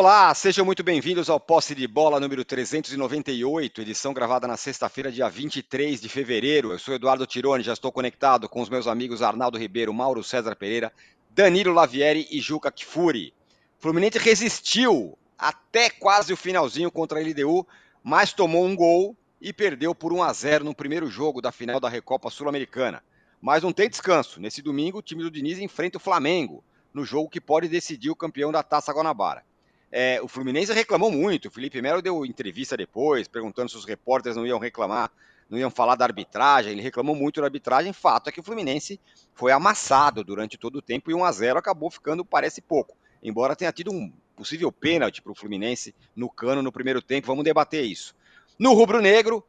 Olá, sejam muito bem-vindos ao Posse de Bola número 398, edição gravada na sexta-feira, dia 23 de fevereiro. Eu sou Eduardo Tironi, já estou conectado com os meus amigos Arnaldo Ribeiro, Mauro César Pereira, Danilo Lavieri e Juca Kfouri. Fluminense resistiu até quase o finalzinho contra a LDU, mas tomou um gol e perdeu por 1 a 0 no primeiro jogo da final da Recopa Sul-Americana. Mas não tem descanso. Nesse domingo, o time do Diniz enfrenta o Flamengo no jogo que pode decidir o campeão da Taça Guanabara. É, o Fluminense reclamou muito. O Felipe Melo deu entrevista depois, perguntando se os repórteres não iam reclamar, não iam falar da arbitragem. Ele reclamou muito da arbitragem. Fato é que o Fluminense foi amassado durante todo o tempo e 1 a 0 acabou ficando, parece pouco. Embora tenha tido um possível pênalti para o Fluminense no cano no primeiro tempo. Vamos debater isso. No rubro-negro,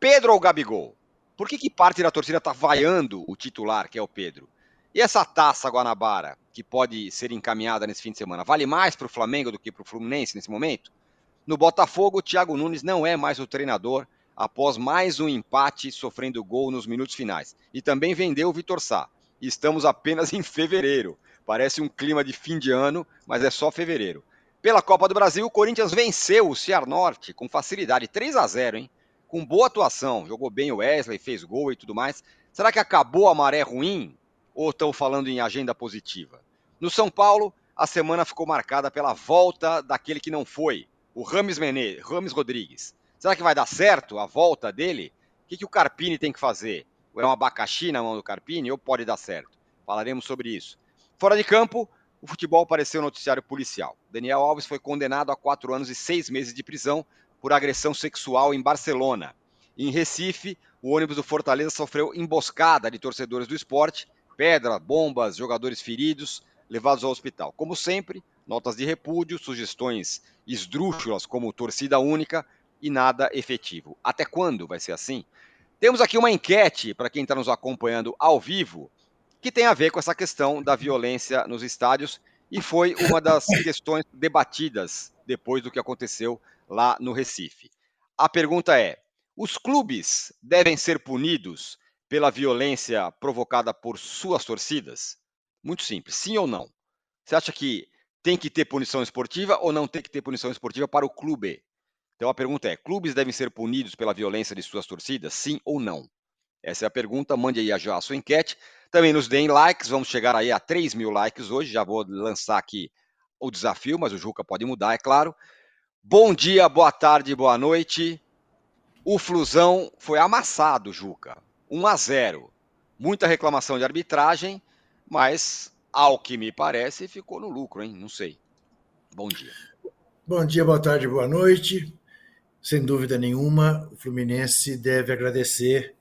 Pedro ou Gabigol? Por que, que parte da torcida está vaiando o titular, que é o Pedro? E essa taça Guanabara, que pode ser encaminhada nesse fim de semana, vale mais para o Flamengo do que para o Fluminense nesse momento? No Botafogo, o Thiago Nunes não é mais o treinador após mais um empate sofrendo gol nos minutos finais. E também vendeu o Vitor Sá. Estamos apenas em fevereiro. Parece um clima de fim de ano, mas é só fevereiro. Pela Copa do Brasil, o Corinthians venceu o Cianorte com facilidade, 3 a 0, hein? Com boa atuação, jogou bem o Wesley, fez gol e tudo mais. Será que acabou a maré ruim ou estão falando em agenda positiva? No São Paulo, a semana ficou marcada pela volta daquele que não foi, o Rames Menezes, Rames Rodrigues. Será que vai dar certo a volta dele? O que, que o Carpini tem que fazer? É um abacaxi na mão do Carpini ou pode dar certo? Falaremos sobre isso. Fora de campo, o futebol pareceu noticiário policial. Daniel Alves foi condenado a quatro anos e seis meses de prisão por agressão sexual em Barcelona. Em Recife, o ônibus do Fortaleza sofreu emboscada de torcedores do esporte pedra, bombas, jogadores feridos, levados ao hospital. Como sempre, notas de repúdio, sugestões esdrúxulas como torcida única e nada efetivo. Até quando vai ser assim? Temos aqui uma enquete para quem está nos acompanhando ao vivo, que tem a ver com essa questão da violência nos estádios e foi uma das questões debatidas depois do que aconteceu lá no Recife. A pergunta é: os clubes devem ser punidos pela violência provocada por suas torcidas? Muito simples, sim ou não? Você acha que tem que ter punição esportiva ou não tem que ter punição esportiva para o clube? Então a pergunta é: clubes devem ser punidos pela violência de suas torcidas, sim ou não? Essa é a pergunta. Mande aí já a sua enquete. Também nos deem likes. Vamos chegar aí a 3 mil likes hoje. Já vou lançar aqui o desafio, mas o Juca pode mudar, é claro. Bom dia, boa tarde, boa noite. O Flusão foi amassado, Juca. 1 a 0. Muita reclamação de arbitragem, mas ao que me parece ficou no lucro, hein? Não sei. Bom dia. Bom dia, boa tarde, boa noite. Sem dúvida nenhuma, o Fluminense deve agradecer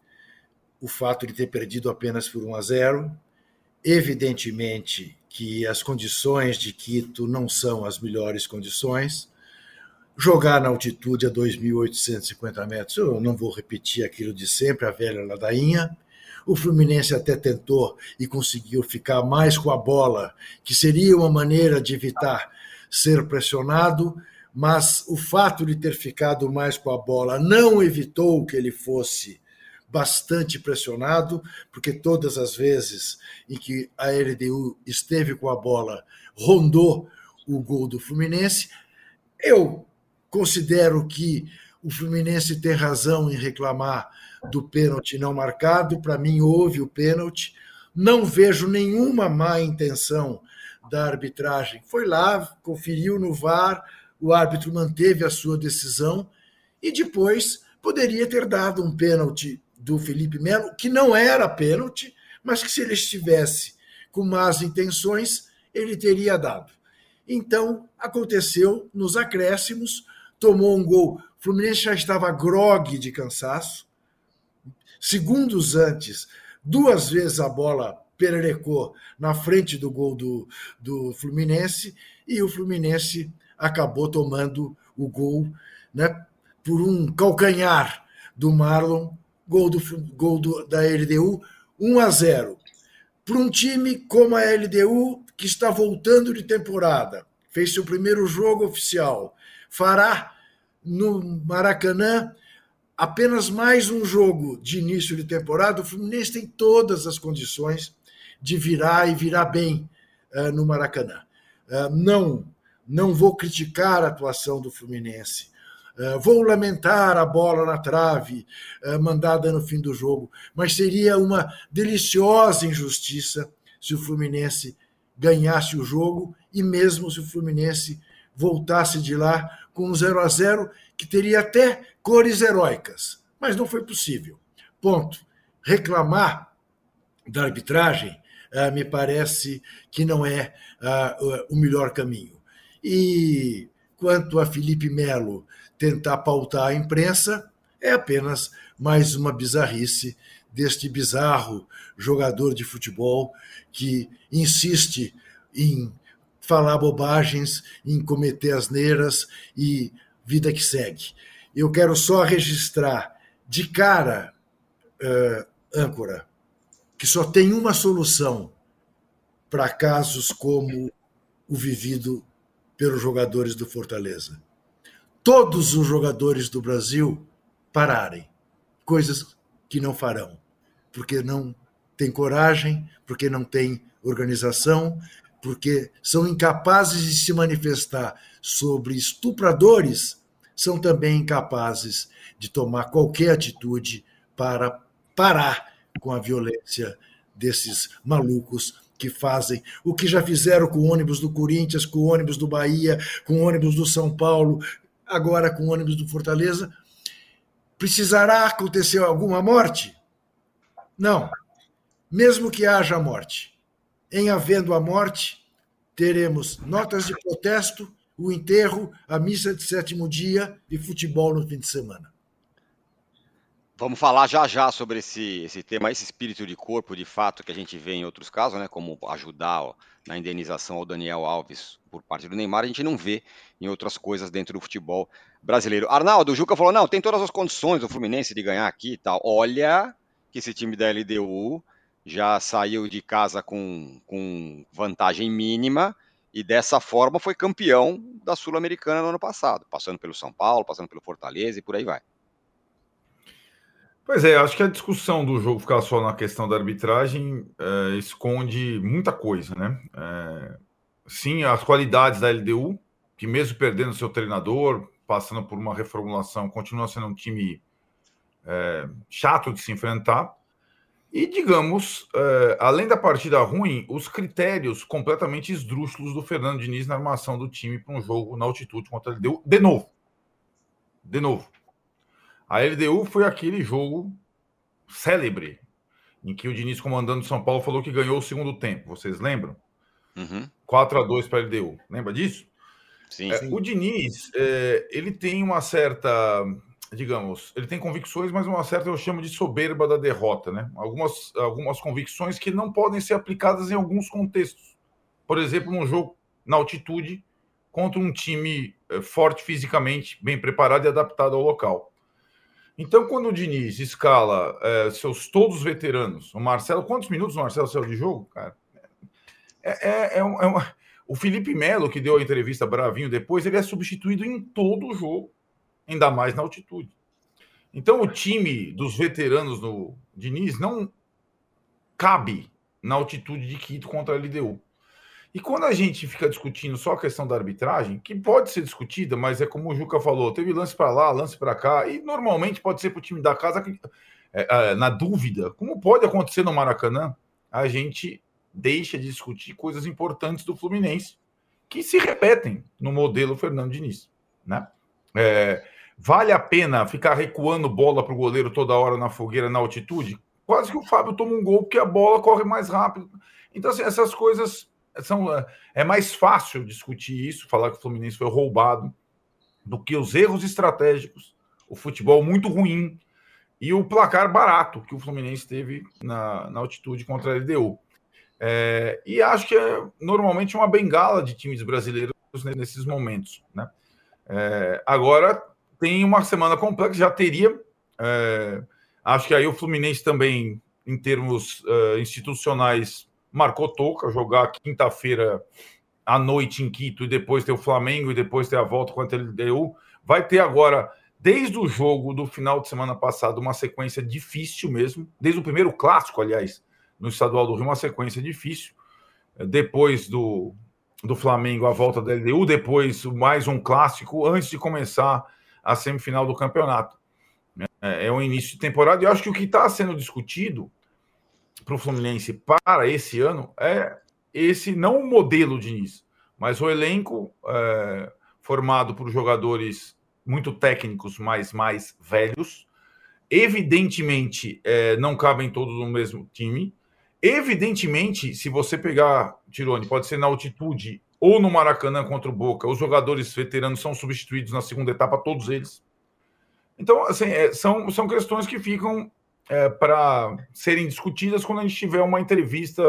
o fato de ter perdido apenas por 1 a 0. Evidentemente que as condições de Quito não são as melhores condições jogar na altitude a 2.850 metros. Eu não vou repetir aquilo de sempre, a velha ladainha. O Fluminense até tentou e conseguiu ficar mais com a bola, que seria uma maneira de evitar ser pressionado, mas o fato de ter ficado mais com a bola não evitou que ele fosse bastante pressionado, porque todas as vezes em que a LDU esteve com a bola, rondou o gol do Fluminense. Eu Considero que o Fluminense tem razão em reclamar do pênalti não marcado. Para mim, houve o pênalti. Não vejo nenhuma má intenção da arbitragem. Foi lá, conferiu no VAR, o árbitro manteve a sua decisão e depois poderia ter dado um pênalti do Felipe Melo, que não era pênalti, mas que se ele estivesse com más intenções, ele teria dado. Então, aconteceu nos acréscimos tomou um gol. O Fluminense já estava grogue de cansaço. Segundos antes, duas vezes a bola pererecou na frente do gol do, do Fluminense e o Fluminense acabou tomando o gol né, por um calcanhar do Marlon, gol, do, gol do, da LDU, 1 a 0. Para um time como a LDU, que está voltando de temporada, fez seu primeiro jogo oficial, fará no Maracanã apenas mais um jogo de início de temporada. O Fluminense tem todas as condições de virar e virar bem uh, no Maracanã. Uh, não não vou criticar a atuação do Fluminense. Uh, vou lamentar a bola na trave mandada no fim do jogo, mas seria uma deliciosa injustiça se o Fluminense ganhasse o jogo e mesmo se o Fluminense voltasse de lá com um 0 a 0 que teria até cores heróicas, mas não foi possível. Ponto. Reclamar da arbitragem uh, me parece que não é o melhor caminho. E quanto a Felipe Melo tentar pautar a imprensa, é apenas mais uma bizarrice deste bizarro jogador de futebol que insiste em falar bobagens, em cometer asneiras e vida que segue. Eu quero só registrar de cara, uh, âncora, que só tem uma solução para casos como o vivido pelos jogadores do Fortaleza. Todos os jogadores do Brasil pararem, coisas que não farão, porque não têm coragem, porque não têm organização, porque são incapazes de se manifestar sobre estupradores, são também incapazes de tomar qualquer atitude para parar com a violência desses malucos que fazem, o que já fizeram com o ônibus do Corinthians, com o ônibus do Bahia, com o ônibus do São Paulo, agora com o ônibus do Fortaleza. Precisará acontecer alguma morte? Não. Mesmo que haja morte. Em havendo a morte, teremos notas de protesto, o enterro, a missa de sétimo dia e futebol no fim de semana. Vamos falar já já sobre esse, esse tema, esse espírito de corpo, de fato, que a gente vê em outros casos, né? Como ajudar ó, na indenização ao Daniel Alves por parte do Neymar, a gente não vê em outras coisas dentro do futebol brasileiro. Arnaldo, o Juca falou: não, tem todas as condições do Fluminense de ganhar aqui e tal. Olha que esse time da LDU já saiu de casa com, com vantagem mínima e dessa forma foi campeão da Sul-Americana no ano passado, passando pelo São Paulo, passando pelo Fortaleza e por aí vai. Pois é, acho que a discussão do jogo ficar só na questão da arbitragem é, esconde muita coisa, né? É, sim, as qualidades da LDU, que mesmo perdendo seu treinador, passando por uma reformulação, continua sendo um time é, chato de se enfrentar. E, digamos, é, além da partida ruim, os critérios completamente esdrúxulos do Fernando Diniz na armação do time para um jogo na altitude contra a LDU, de novo. De novo. A LDU foi aquele jogo célebre em que o Diniz, comandando São Paulo, falou que ganhou o segundo tempo. Vocês lembram? Uhum. 4 a 2 para a LDU. Lembra disso? Sim, é, sim. O Diniz, é, ele tem uma certa, digamos, ele tem convicções, mas uma certa, eu chamo de soberba da derrota, né? Algumas, algumas convicções que não podem ser aplicadas em alguns contextos. Por exemplo, num jogo na altitude contra um time é, forte fisicamente, bem preparado e adaptado ao local. Então, quando o Diniz escala é, seus todos veteranos, o Marcelo, quantos minutos o Marcelo saiu de jogo, cara? É, é, é, um, é uma... O Felipe Melo, que deu a entrevista bravinho depois, ele é substituído em todo o jogo, ainda mais na altitude. Então, o time dos veteranos no Diniz não cabe na altitude de Quito contra a LDU. E quando a gente fica discutindo só a questão da arbitragem, que pode ser discutida, mas é como o Juca falou, teve lance para lá, lance para cá, e normalmente pode ser para o time da casa, é, é, na dúvida, como pode acontecer no Maracanã, a gente deixa de discutir coisas importantes do Fluminense que se repetem no modelo Fernando Diniz. Né? É, vale a pena ficar recuando bola para o goleiro toda hora na fogueira, na altitude? Quase que o Fábio toma um gol porque a bola corre mais rápido. Então, assim, essas coisas são, é, é mais fácil discutir isso, falar que o Fluminense foi roubado, do que os erros estratégicos, o futebol muito ruim e o placar barato que o Fluminense teve na, na altitude contra a LDU. É, e acho que é normalmente uma bengala de times brasileiros nesses momentos. Né? É, agora tem uma semana complexa, já teria. É, acho que aí o Fluminense também, em termos uh, institucionais, marcou toca, jogar quinta-feira à noite em Quito e depois ter o Flamengo e depois ter a volta contra a LDU. Vai ter agora, desde o jogo do final de semana passado, uma sequência difícil mesmo, desde o primeiro clássico, aliás, no Estadual do Rio, uma sequência difícil. Depois do, do Flamengo a volta da LDU, depois mais um clássico antes de começar a semifinal do campeonato. É, é um início de temporada e eu acho que o que está sendo discutido para o Fluminense para esse ano é esse não o modelo de início, mas o elenco é, formado por jogadores muito técnicos, mas mais velhos. Evidentemente, é, não cabem todos no mesmo time. Evidentemente, se você pegar, Tirone, pode ser na altitude ou no Maracanã contra o Boca, os jogadores veteranos são substituídos na segunda etapa, todos eles. Então, assim, é, são, são questões que ficam é, para serem discutidas quando a gente tiver uma entrevista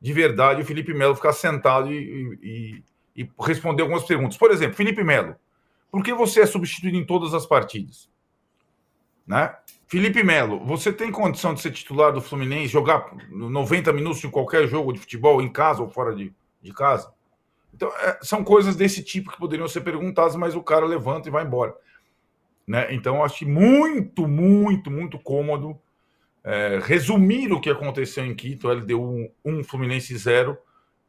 de verdade, o Felipe Melo ficar sentado e, e, e responder algumas perguntas. Por exemplo, Felipe Melo, por que você é substituído em todas as partidas? Né? Felipe Melo, você tem condição de ser titular do Fluminense, jogar 90 minutos de qualquer jogo de futebol, em casa ou fora de, de casa? Então, é, são coisas desse tipo que poderiam ser perguntadas, mas o cara levanta e vai embora. Né? Então, acho muito, muito, muito cômodo é, resumir o que aconteceu em Quito, LDU 1, Fluminense 0,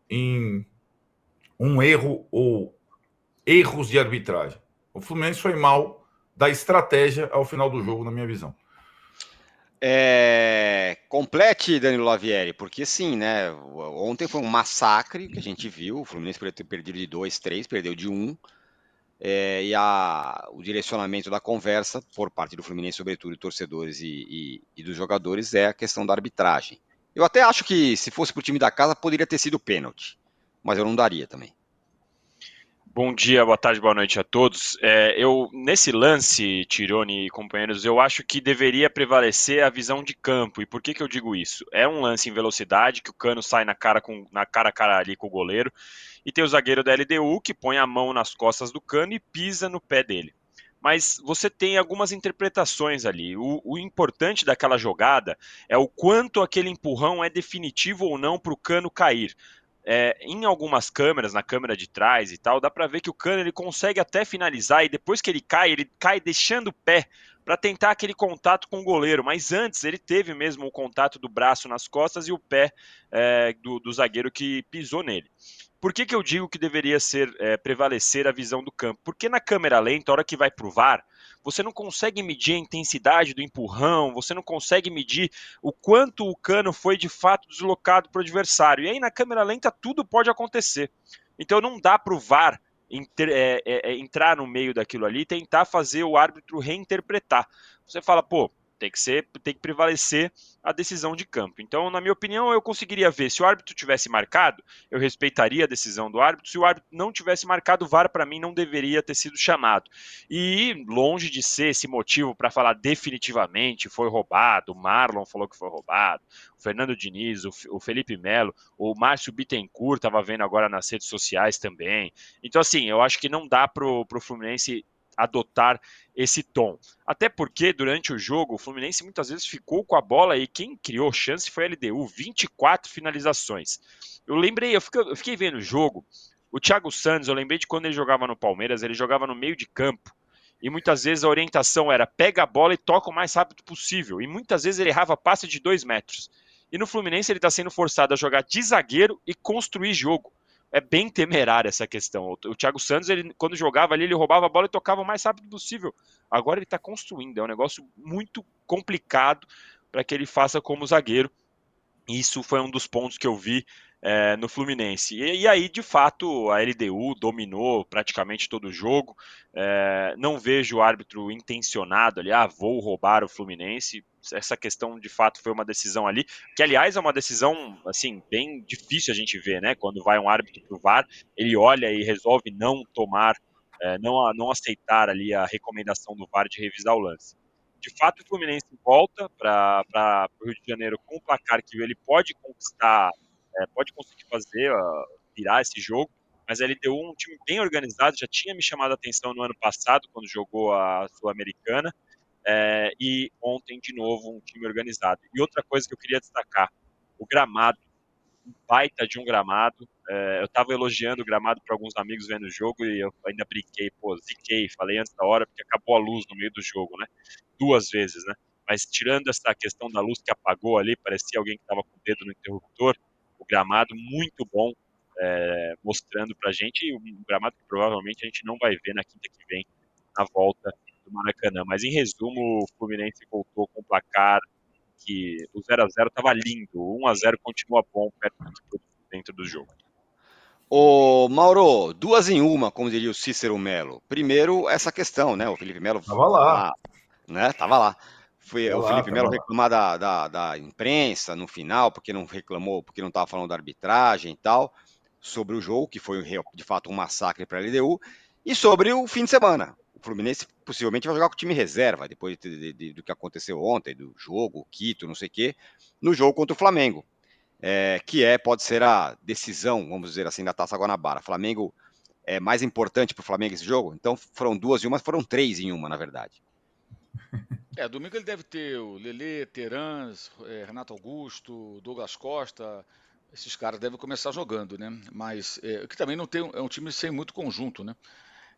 em um erro ou erros de arbitragem. O Fluminense foi mal da estratégia ao final do jogo, na minha visão. É, complete, Danilo Lavieri, porque sim, né? Ontem foi um massacre que a gente viu. O Fluminense poderia ter perdido de 2, 3, perdeu de 1. Um, é, e a, o direcionamento da conversa, por parte do Fluminense, sobretudo, de torcedores e, e, e, dos jogadores, é a questão da arbitragem. Eu até acho que, se fosse para o time da casa, poderia ter sido pênalti, mas eu não daria também. Bom dia, boa tarde, boa noite a todos. É, eu nesse lance, Tirone e companheiros, eu acho que deveria prevalecer a visão de campo. E por que, que eu digo isso? É um lance em velocidade que o Cano sai na cara com na cara a cara ali com o goleiro e tem o zagueiro da LDU que põe a mão nas costas do Cano e pisa no pé dele. Mas você tem algumas interpretações ali. O, o importante daquela jogada é o quanto aquele empurrão é definitivo ou não para o Cano cair é, em algumas câmeras, na câmera de trás e tal, dá para ver que o Cano ele consegue até finalizar e depois que ele cai, ele cai deixando o pé para tentar aquele contato com o goleiro. Mas antes ele teve mesmo o contato do braço nas costas e o pé é, do, do, zagueiro que pisou nele. Por que, que eu digo que deveria ser é, prevalecer a visão do campo? Porque na câmera lenta, a hora que vai para o VAR, você não consegue medir a intensidade do empurrão, você não consegue medir o quanto o cano foi de fato deslocado para o adversário. E aí na câmera lenta tudo pode acontecer. Então não dá para o VAR é, é, é, entrar no meio daquilo ali e tentar fazer o árbitro reinterpretar. Você fala, pô, tem que ser, tem que prevalecer a decisão de campo. Então, na minha opinião, eu conseguiria ver se o árbitro tivesse marcado, eu respeitaria a decisão do árbitro. Se o árbitro não tivesse marcado, o VAR para mim não deveria ter sido chamado. E longe de ser esse motivo para falar definitivamente foi roubado, o Marlon falou que foi roubado, o Fernando Diniz, o, Felipe Melo, o Márcio Bittencourt estava vendo agora nas redes sociais também. Então, assim, eu acho que não dá pro, pro Fluminense adotar esse tom. Até porque durante o jogo o Fluminense muitas vezes ficou com a bola e quem criou chance foi a LDU, 24 finalizações. Eu lembrei, eu fiquei, eu fiquei vendo o jogo, o Thiago Santos, eu lembrei de quando ele jogava no Palmeiras, ele jogava no meio de campo. E muitas vezes a orientação era pega a bola e toca o mais rápido possível. E muitas vezes ele errava passe de dois metros. E no Fluminense ele está sendo forçado a jogar de zagueiro e construir jogo é bem temerária essa questão. O, Thiago Santos, ele, quando jogava ali, ele roubava a bola e tocava o mais rápido possível. Agora ele está construindo, é um negócio muito complicado para que ele faça como zagueiro. Isso foi um dos pontos que eu vi é, no Fluminense. E, e, aí, de fato, a LDU dominou praticamente todo o jogo. É, não vejo o árbitro intencionado ali, ah, vou roubar o Fluminense. Essa questão, de fato, foi uma decisão ali, que, aliás, é uma decisão, assim, bem difícil a gente ver, né? Quando vai um árbitro pro VAR, ele olha e resolve não tomar, é, não, não aceitar ali a recomendação do VAR de revisar o lance de fato o Fluminense volta para o Rio de Janeiro com um placar que ele pode conquistar é, pode conseguir fazer, virar esse jogo, mas a LDU um time bem organizado, já tinha me chamado a atenção no ano passado, quando jogou a Sul-Americana, é, e ontem, de novo, um time organizado. E outra coisa que eu queria destacar, o gramado, um baita de um gramado, é, eu estava elogiando o gramado para alguns amigos vendo o jogo e eu ainda brinquei, pô, ziquei, falei antes da hora, porque acabou a luz no meio do jogo, né? Duas vezes, né? Mas tirando essa questão da luz que apagou ali, parecia alguém que estava com o dedo no interruptor, o gramado muito bom. é, mostrando pra gente um gramado que provavelmente a gente não vai ver na quinta que vem, na volta do Maracanã. Mas em resumo, o Fluminense voltou com o placar que o 0 a 0 estava lindo, o 1 a 0 continua bom perto dentro do jogo. Ô, Mauro, duas em uma, como diria o Cícero Melo. Primeiro, essa questão, né? O Felipe Melo. Tava lá. né? Tava lá. Foi tava o Felipe Melo reclamar da, da, da, imprensa no final, porque não reclamou, porque não estava falando da arbitragem e tal, sobre o jogo, que foi de fato um massacre para a LDU, e sobre o fim de semana. O Fluminense possivelmente vai jogar com o time reserva, depois de, de, de, do que aconteceu ontem, do jogo, Quito, não sei o quê, no jogo contra o Flamengo é, que é, pode ser a decisão, vamos dizer assim, da Taça Guanabara. Flamengo é mais importante para o Flamengo esse jogo? Então foram duas em uma, foram três em uma, na verdade. É, domingo ele deve ter o Lele, Terans, é, Renato Augusto, Douglas Costa. Esses caras devem começar jogando, né? Mas é, que também não tem é um time sem muito conjunto, né?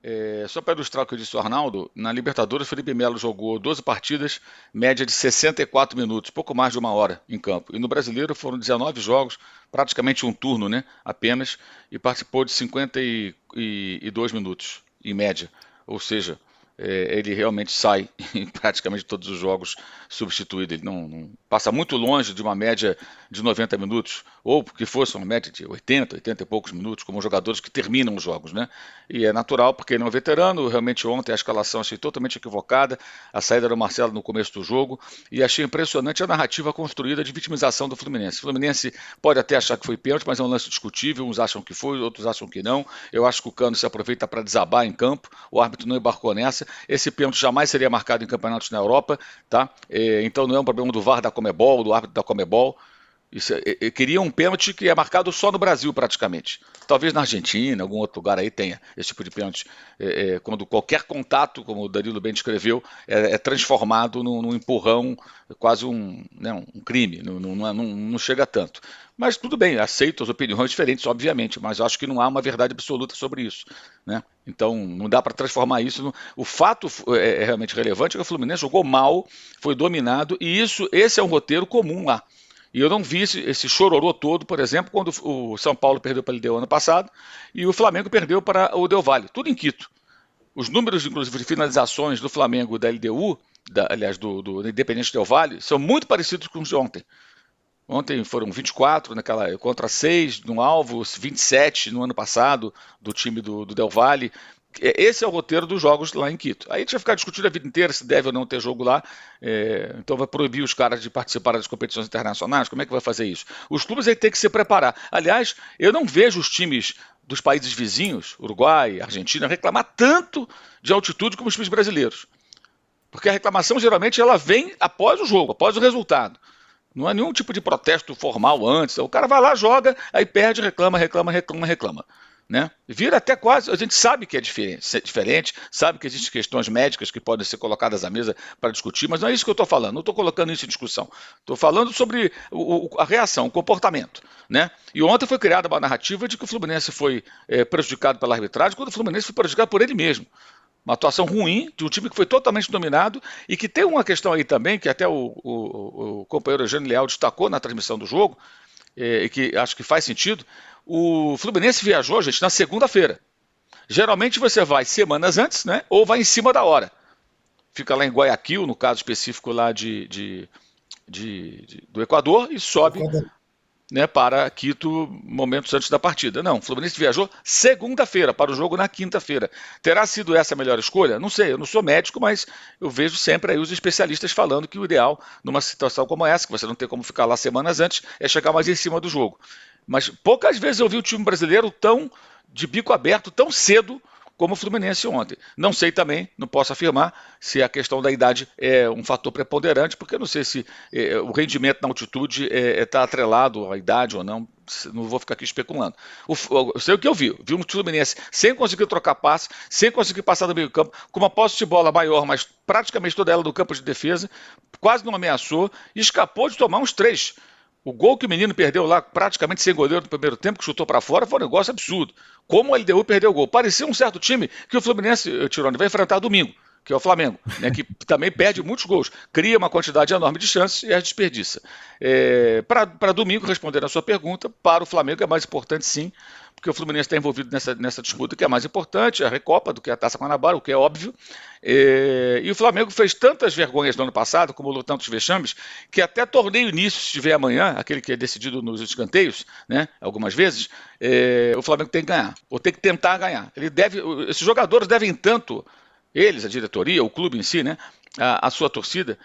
É, só para ilustrar o que eu disse o Arnaldo, na Libertadores, Felipe Melo jogou 12 partidas, média de 64 minutos, pouco mais de uma hora em campo. E no Brasileiro foram 19 jogos, praticamente um turno né, apenas, e participou de 52 minutos em média. Ou seja, ele realmente sai em praticamente todos os jogos substituído. Ele não, não, passa muito longe de uma média de 90 minutos, ou que fosse uma média de 80, 80 e poucos minutos, como jogadores que terminam os jogos, né? E é natural, porque ele é um veterano. Realmente, ontem a escalação achei totalmente equivocada. A saída do Marcelo no começo do jogo, e achei impressionante a narrativa construída de vitimização do Fluminense. O Fluminense pode até achar que foi pênalti, mas é um lance discutível. Uns acham que foi, outros acham que não. Eu acho que o Cano se aproveita para desabar em campo. O árbitro não embarcou nessa. Esse pênalti jamais seria marcado em campeonatos na Europa, tá? É, então não é um problema do VAR da Comebol, do árbitro da Comebol. Isso, é, é, queria um pênalti que é marcado só no Brasil, praticamente. Talvez na Argentina, algum outro lugar aí tenha esse tipo de pênalti. É, é, quando qualquer contato, como o Danilo bem descreveu, é, é transformado num, num, empurrão, quase um, né, um crime, não, não, não, não, chega tanto. Mas tudo bem, aceito as opiniões diferentes, obviamente, mas acho que não há uma verdade absoluta sobre isso. Né? Então não dá para transformar isso. No... O fato é, é realmente relevante é que o Fluminense jogou mal, foi dominado, e isso, esse é um roteiro comum lá. E eu não vi esse, esse chororô todo, por exemplo, quando o São Paulo perdeu para o LDU ano passado e o Flamengo perdeu para o Del Valle, tudo em Quito. Os números, inclusive, de finalizações do Flamengo da LDU, da, aliás, do, do Independente Del Valle, são muito parecidos com os de ontem. Ontem foram 24 naquela contra 6 no alvo, 27 no ano passado do time do, do Del Valle. É, esse é o roteiro dos jogos lá em Quito. Aí a gente vai ficar discutindo a vida inteira se deve ou não ter jogo lá. É, então vai proibir os caras de participar das competições internacionais. Como é que vai fazer isso? Os clubes aí têm que se preparar. Aliás, eu não vejo os times dos países vizinhos, Uruguai, Argentina, reclamar tanto de altitude como os times brasileiros. Porque a reclamação geralmente ela vem após o jogo, após o resultado. Não há nenhum tipo de protesto formal antes. O cara vai lá, joga, aí perde, reclama, reclama, reclama, reclama. Né? Vira até quase. A gente sabe que é diferente, sabe que existem questões médicas que podem ser colocadas à mesa para discutir, mas não é isso que eu estou falando. Não estou colocando isso em discussão. Estou falando sobre o, a reação, o comportamento. Né? E ontem foi criada uma narrativa de que o Fluminense foi é, prejudicado pela arbitragem, quando o Fluminense foi prejudicado por ele mesmo. Uma atuação ruim de um time que foi totalmente dominado e que tem uma questão aí também, que até o, o, o companheiro Eugênio Leal destacou na transmissão do jogo, é, e que acho que faz sentido, o Fluminense viajou, gente, na segunda-feira. Geralmente você vai semanas antes, né? Ou vai em cima da hora. Fica lá em Guayaquil, no caso específico lá de, de, de, de do Equador, e sobe né, para Quito momentos antes da partida. Não, o Fluminense viajou segunda-feira para o jogo na quinta-feira. Terá sido essa a melhor escolha? Não sei, eu não sou médico, mas eu vejo sempre aí os especialistas falando que o ideal numa situação como essa, que você não tem como ficar lá semanas antes, é chegar mais em cima do jogo. Mas poucas vezes eu vi o time brasileiro tão de bico aberto, tão cedo como o Fluminense ontem. Não sei também, não posso afirmar se a questão da idade é um fator preponderante, porque eu não sei se é, o rendimento na altitude está é, é, tá atrelado à idade ou não. Não vou ficar aqui especulando. O, eu sei o que eu vi. Vi um Fluminense sem conseguir trocar passe, sem conseguir passar do meio campo, com uma posse de bola maior, mas praticamente toda ela do campo de defesa, quase não ameaçou e escapou de tomar uns três o gol que o menino perdeu lá, praticamente sem goleiro no primeiro tempo, que chutou para fora, foi um negócio absurdo. Como o LDU perdeu o gol. Parecia um certo time que o Fluminense, Tirone, vai enfrentar domingo. Que é o Flamengo, né, que também perde muitos gols, cria uma quantidade enorme de chances e as desperdiça. É, para domingo, respondendo a sua pergunta, para o Flamengo é mais importante sim, porque o Fluminense está envolvido nessa, nessa disputa que é mais importante, a Recopa, do que a Taça Guanabara, o que é óbvio. É, e o Flamengo fez tantas vergonhas no ano passado, acumulou tantos vexames, que até torneio início, se tiver amanhã, aquele que é decidido nos escanteios, né, algumas vezes, é, o Flamengo tem que ganhar, ou tem que tentar ganhar. Ele deve, esses jogadores devem tanto, eles, a diretoria, o clube em si, né, a, a sua torcida,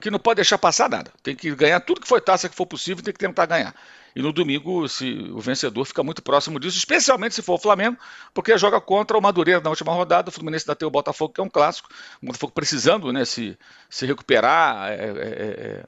que não pode deixar passar nada. Tem que ganhar tudo que foi taça que for possível, tem que tentar ganhar. E no domingo, se o vencedor fica muito próximo disso, especialmente se for o Flamengo, porque joga contra o Madureira na última rodada. O Fluminense ainda tem o Botafogo, que é um clássico. O Botafogo precisando né, se, se recuperar, é, é, é,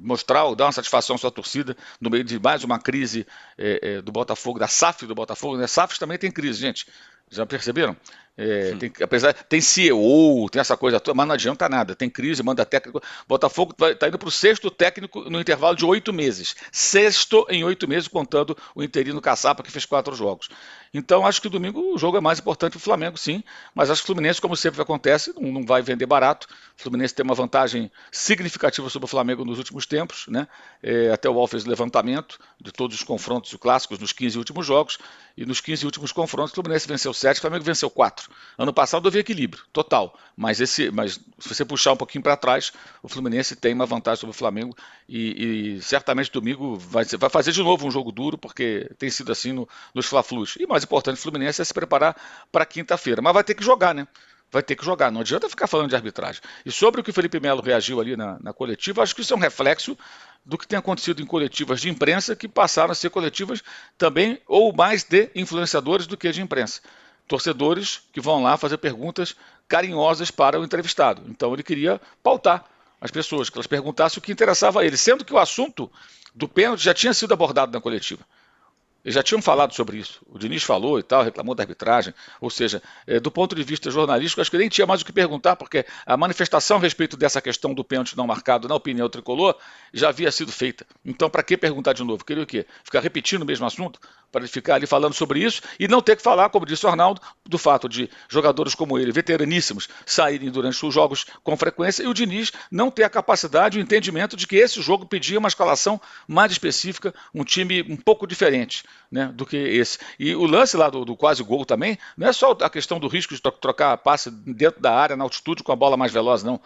mostrar, dar uma satisfação à sua torcida no meio de mais uma crise é, é, do Botafogo, da SAF do Botafogo. Né? SAF também tem crise, gente. Já perceberam? É, tem, apesar, tem CEO, tem essa coisa toda, mas não adianta nada. Tem crise, manda técnico. Botafogo está indo para o sexto técnico no intervalo de oito meses. Sexto em oito meses, contando o interino Caçapa, que fez quatro jogos. Então, acho que domingo o jogo é mais importante para o Flamengo, sim. Mas acho que o Fluminense, como sempre acontece, não, não vai vender barato. O Fluminense tem uma vantagem significativa sobre o Flamengo nos últimos tempos. Né? É, até o Wall fez levantamento de todos os confrontos clássicos nos 15 últimos jogos. E nos 15 últimos confrontos, o Fluminense venceu 7, o Flamengo venceu 4. Ano passado houve equilíbrio total, mas, esse, mas se você puxar um pouquinho para trás, o Fluminense tem uma vantagem sobre o Flamengo e, e, certamente domingo vai, vai fazer de novo um jogo duro, porque tem sido assim no, nos Fla-Flus. E mais importante, o Fluminense é se preparar para quinta-feira, mas vai ter que jogar, né? vai ter que jogar. Não adianta ficar falando de arbitragem. E sobre o que o Felipe Melo reagiu ali na, na coletiva, acho que isso é um reflexo do que tem acontecido em coletivas de imprensa que passaram a ser coletivas também ou mais de influenciadores do que de imprensa. Torcedores que vão lá fazer perguntas carinhosas para o entrevistado. Então ele queria pautar as pessoas, que elas perguntassem o que interessava a ele, sendo que o assunto do pênalti já tinha sido abordado na coletiva. Eles já tinham falado sobre isso. O Diniz falou e tal, reclamou da arbitragem. Ou seja, é, do ponto de vista jornalístico, acho que nem tinha mais o que perguntar, porque a manifestação a respeito dessa questão do pênalti não marcado na opinião tricolor já havia sido feita. Então, para que perguntar de novo? Queria o quê? Ficar repetindo o mesmo assunto? Para ele ficar ali falando sobre isso e não ter que falar, como disse o Arnaldo, do fato de jogadores como ele, veteraníssimos, saírem durante os jogos com frequência e o Diniz não ter a capacidade, o entendimento de que esse jogo pedia uma escalação mais específica, um time um pouco diferente né, do que esse. E o lance lá do, do, quase gol também, não é só a questão do risco de trocar passe dentro da área, na altitude, com a bola mais veloz, não.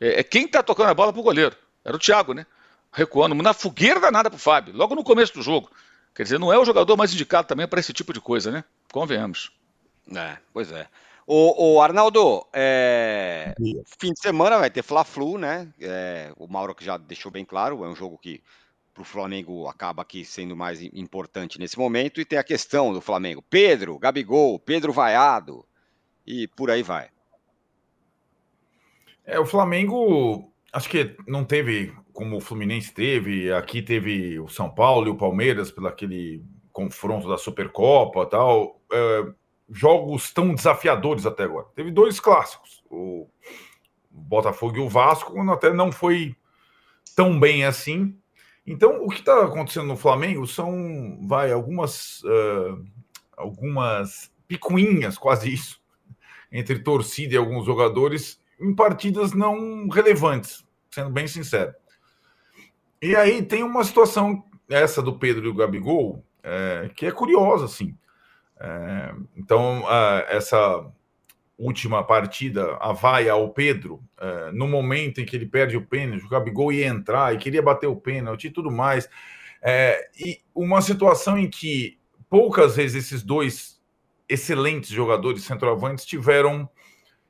É, é quem está tocando a bola para o goleiro. Era o Thiago, né? Recuando, na fogueira danada para o Fábio, logo no começo do jogo. Quer dizer, não é o jogador mais indicado também para esse tipo de coisa, né? Convenhamos. É, pois é. O, o Arnaldo, é... fim de semana vai ter Fla-Flu, né? É, o Mauro que já deixou bem claro, é um jogo que para o Flamengo acaba aqui sendo mais importante nesse momento. E tem a questão do Flamengo: Pedro, Gabigol, Pedro Vaiado e por aí vai. É, o Flamengo acho que não teve como o Fluminense teve, aqui teve o São Paulo e o Palmeiras pelo aquele confronto da Supercopa tal. É, jogos tão desafiadores até agora. Teve dois clássicos, o Botafogo e o Vasco, até não foi tão bem assim, então, o que está acontecendo no Flamengo são, vai, algumas, uh, algumas picuinhas, quase isso, entre torcida e alguns jogadores em partidas não relevantes, sendo bem sincero. E aí tem uma situação, essa do Pedro e o Gabigol, é, que é curiosa, assim. É, então, essa última partida, a vaia ao Pedro, é, no momento em que ele perde o pênalti, o Gabigol ia entrar e queria bater o pênalti e tudo mais. É, e uma situação em que poucas vezes esses dois excelentes jogadores centroavantes tiveram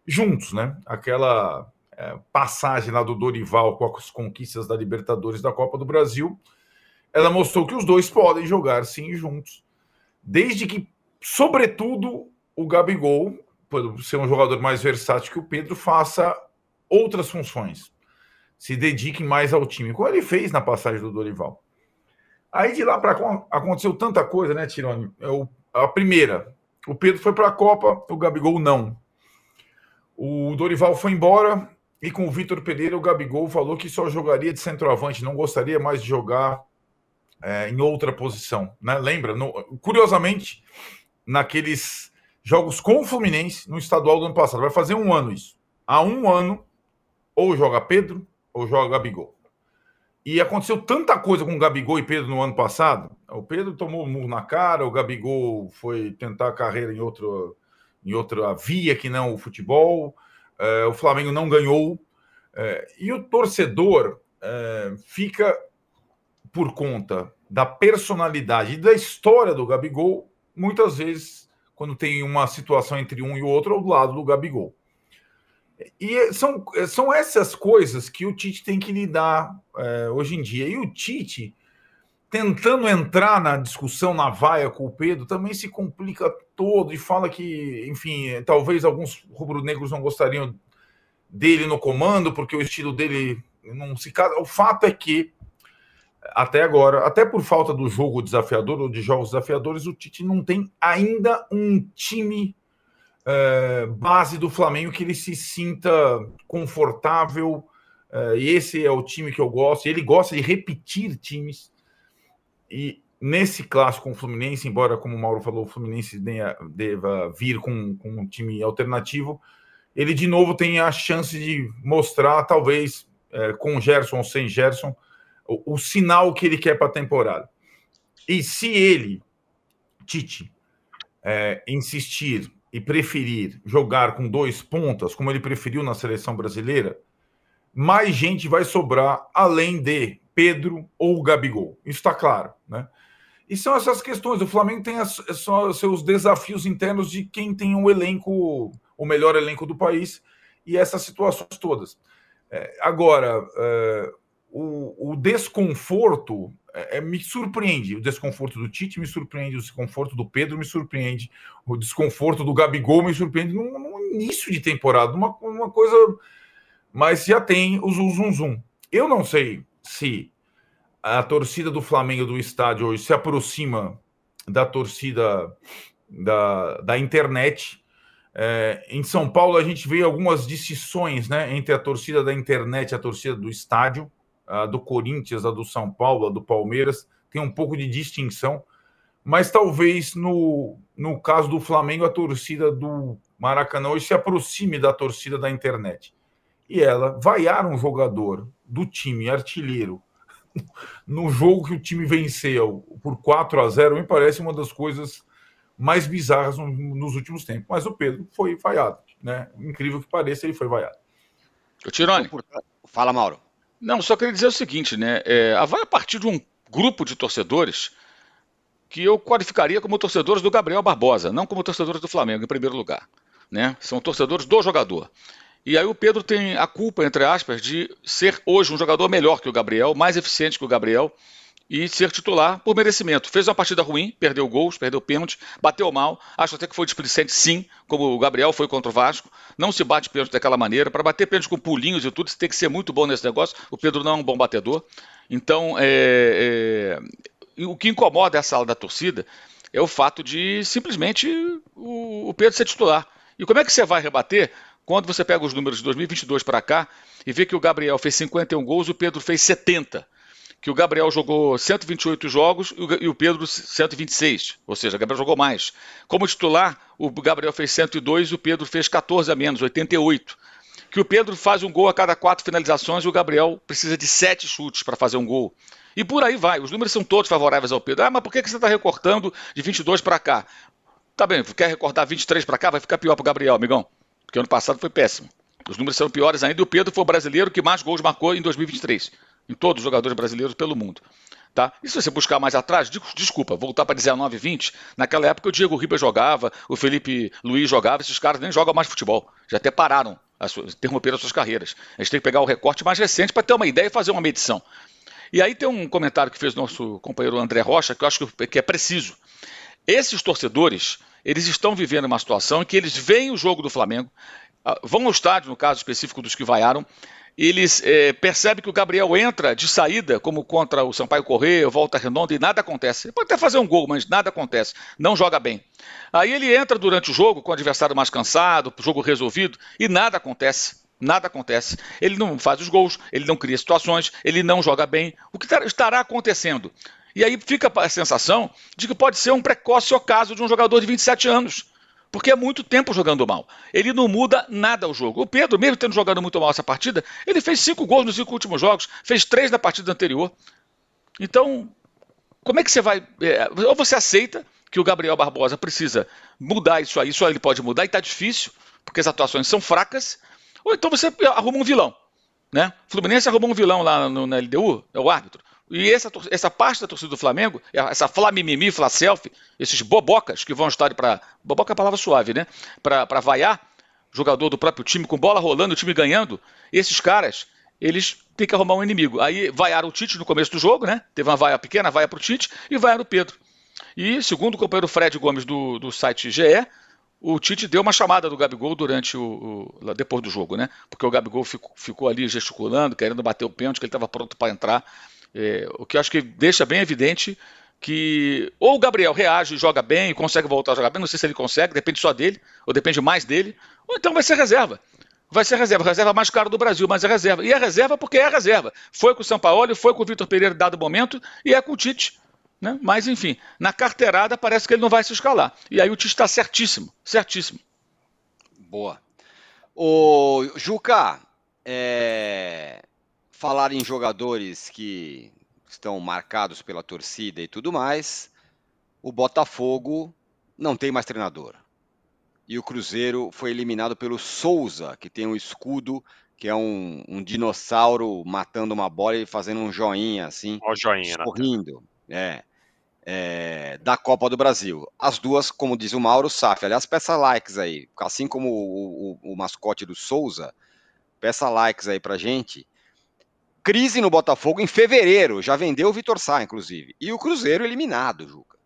juntos, né? Aquela é, passagem lá do Dorival com as conquistas da Libertadores da Copa do Brasil, ela mostrou que os dois podem jogar sim juntos, desde que, sobretudo, o Gabigol por ser um jogador mais versátil que o Pedro, faça outras funções. Se dedique mais ao time, como ele fez na passagem do Dorival. Aí de lá para cá aconteceu tanta coisa, né, Tirone? A primeira, o Pedro foi para a Copa, o Gabigol não. O Dorival foi embora e com o Vitor Pereira, o Gabigol falou que só jogaria de centroavante, não gostaria mais de jogar é, em outra posição. Né? Lembra? No, curiosamente, naqueles jogos com o Fluminense no estadual do ano passado. Vai fazer um ano isso. há um ano, ou joga Pedro ou joga Gabigol. E aconteceu tanta coisa com o Gabigol e Pedro no ano passado. O Pedro tomou um murro na cara, o Gabigol foi tentar a carreira em, outro, em outra via que não o futebol. É, o Flamengo não ganhou. É, e o torcedor é, fica por conta da personalidade e da história do Gabigol, muitas vezes, quando tem uma situação entre um e o outro, ao lado do Gabigol. E são, são essas coisas que o Tite tem que lidar é, hoje em dia. E o Tite, tentando entrar na discussão na vaia com o Pedro, também se complica todo e fala que, enfim, talvez alguns rubro-negros não gostariam dele no comando, porque o estilo dele não se casa. O fato é que, até agora, até por falta do jogo desafiador ou de jogos desafiadores, o Tite não tem ainda um time é, base do Flamengo que ele se sinta confortável. É, e esse é o time que eu gosto. Ele gosta de repetir times. E nesse clássico com o Fluminense, embora, como o Mauro falou, o Fluminense deva vir com, com um time alternativo, ele de novo tem a chance de mostrar, talvez é, com Gerson ou sem Gerson, o, o sinal que ele quer para a temporada. E se ele, Tite, é, insistir e preferir jogar com dois pontas, como ele preferiu na seleção brasileira, mais gente vai sobrar além de Pedro ou Gabigol. Isso está claro, né? E são essas questões. O Flamengo tem as, seus desafios internos de quem tem um elenco, o melhor elenco do país, e essas situações todas. É, agora, é, o, o, desconforto é, é, me surpreende. O desconforto do Tite me surpreende, o desconforto do Pedro me surpreende, o desconforto do Gabigol me surpreende no, início de temporada, uma, uma coisa. Mas já tem o zum, zum, zum. Eu não sei se a torcida do Flamengo do estádio hoje se aproxima da torcida da, da internet. É, em São Paulo, a gente vê algumas distinções né, entre a torcida da internet e a torcida do estádio a do Corinthians, a do São Paulo, a do Palmeiras, tem um pouco de distinção, mas talvez no, no caso do Flamengo, a torcida do Maracanã hoje se aproxime da torcida da internet. E ela vaiar um jogador do time artilheiro no jogo que o time venceu por 4 a 0 me parece uma das coisas mais bizarras nos últimos tempos. Mas o Pedro foi vaiado, né? Incrível que pareça, ele foi vaiado. O Tirone. Fala, Mauro. Não, só queria dizer o seguinte, né? É, vai a partir de um grupo de torcedores que eu qualificaria como torcedores do Gabriel Barbosa, não como torcedores do Flamengo, em primeiro lugar. Né? São torcedores do jogador. E aí o Pedro tem a culpa, entre aspas, de ser hoje um jogador melhor que o Gabriel, mais eficiente que o Gabriel, e ser titular por merecimento. Fez uma partida ruim, perdeu gols, perdeu pênalti, bateu mal. Acho até que foi displicente, sim, como o Gabriel foi contra o Vasco. Não se bate pênalti daquela maneira. Para bater pênalti com pulinhos e tudo, você tem que ser muito bom nesse negócio. O Pedro não é um bom batedor. Então, é, é, o que incomoda essa ala da torcida é o fato de simplesmente o, o Pedro ser titular. E como é que você vai rebater quando você pega os números de 2022 para cá e vê que o Gabriel fez 51 gols e o Pedro fez 70? Que o Gabriel jogou 128 jogos e o Pedro 126, ou seja, o Gabriel jogou mais. Como titular, o Gabriel fez 102 e o Pedro fez 14 a menos, 88. Que o Pedro faz um gol a cada quatro finalizações e o Gabriel precisa de sete chutes para fazer um gol. E por aí vai, os números são todos favoráveis ao Pedro. Ah, mas por que você está recortando de 22 para cá? Tá bem, quer recortar 23 para cá, vai ficar pior para o Gabriel, amigão. Porque ano passado foi péssimo. Os números são piores ainda e o Pedro foi o brasileiro que mais gols marcou em 2023 em todos os jogadores brasileiros pelo mundo. Tá? E se você buscar mais atrás, desculpa, voltar para 19, 20, naquela época o Diego Ribas jogava, o Felipe Luiz jogava, esses caras nem jogam mais futebol, já até pararam, interromperam as suas carreiras. A gente tem que pegar o recorte mais recente para ter uma ideia e fazer uma medição. E aí tem um comentário que fez nosso companheiro André Rocha, que eu acho que é preciso. Esses torcedores, eles estão vivendo uma situação em que eles veem o jogo do Flamengo, ah, vão ao estádio, no caso específico dos que vaiaram, eles é, percebem que o Gabriel entra de saída, como contra o Sampaio Correia, volta redonda, e nada acontece. Ele pode até fazer um gol, mas nada acontece. Não joga bem. Aí ele entra durante o jogo, com o adversário mais cansado, jogo resolvido, e nada acontece. Nada acontece. Ele não faz os gols, ele não cria situações, ele não joga bem. O que estará acontecendo? E aí fica a sensação de que pode ser um precoce ocaso de um jogador de 27 anos. Porque é muito tempo jogando mal. Ele não muda nada o jogo. O Pedro, mesmo tendo jogado muito mal essa partida, ele fez cinco gols nos cinco últimos jogos, fez três na partida anterior. Então, como é que você vai. É, ou você aceita que o Gabriel Barbosa precisa mudar isso aí, aí ele pode mudar, e está difícil, porque as atuações são fracas, ou então você arruma um vilão. Né? O Fluminense arrumou um vilão lá no, na LDU, é o árbitro. E essa, essa parte da torcida do Flamengo, essa Flamimimi, Flacelf, esses bobocas que vão estar para. Boboca é a palavra suave, né? Para vaiar, jogador do próprio time, com bola rolando, o time ganhando, esses caras, eles têm que arrumar um inimigo. Aí vaiaram o Tite no começo do jogo, né? Teve uma vaia pequena, vaia para o Tite, e vaiaram o Pedro. E, segundo o companheiro Fred Gomes do, do site GE, o Tite deu uma chamada do Gabigol durante o, o depois do jogo, né? Porque o Gabigol ficou ali gesticulando, querendo bater o pênalti, que ele estava pronto para entrar. É, o que eu acho que deixa bem evidente que ou o Gabriel reage e joga bem consegue voltar a jogar bem, não sei se ele consegue, depende só dele, ou depende mais dele, ou então vai ser reserva. Vai ser reserva, reserva mais cara do Brasil, mas é reserva. E é reserva porque é reserva. Foi com o São Paulo, foi com o Vitor Pereira dado momento e é com o Tite. Né? Mas, enfim, na carteirada parece que ele não vai se escalar. E aí o Tite está certíssimo, certíssimo. Boa. O Juca, é falar em jogadores que estão marcados pela torcida e tudo mais, o Botafogo não tem mais treinador. E o Cruzeiro foi eliminado pelo Souza, que tem um escudo que é um, um dinossauro matando uma bola e fazendo um joinha assim, Ó, joinha, sorrindo. É, é, da Copa do Brasil. As duas, como diz o Mauro Saf, aliás, peça likes aí, assim como o, o, o mascote do Souza, peça likes aí pra gente crise no Botafogo em fevereiro. Já vendeu o Vitor Sá, inclusive. E o Cruzeiro eliminado, Juca.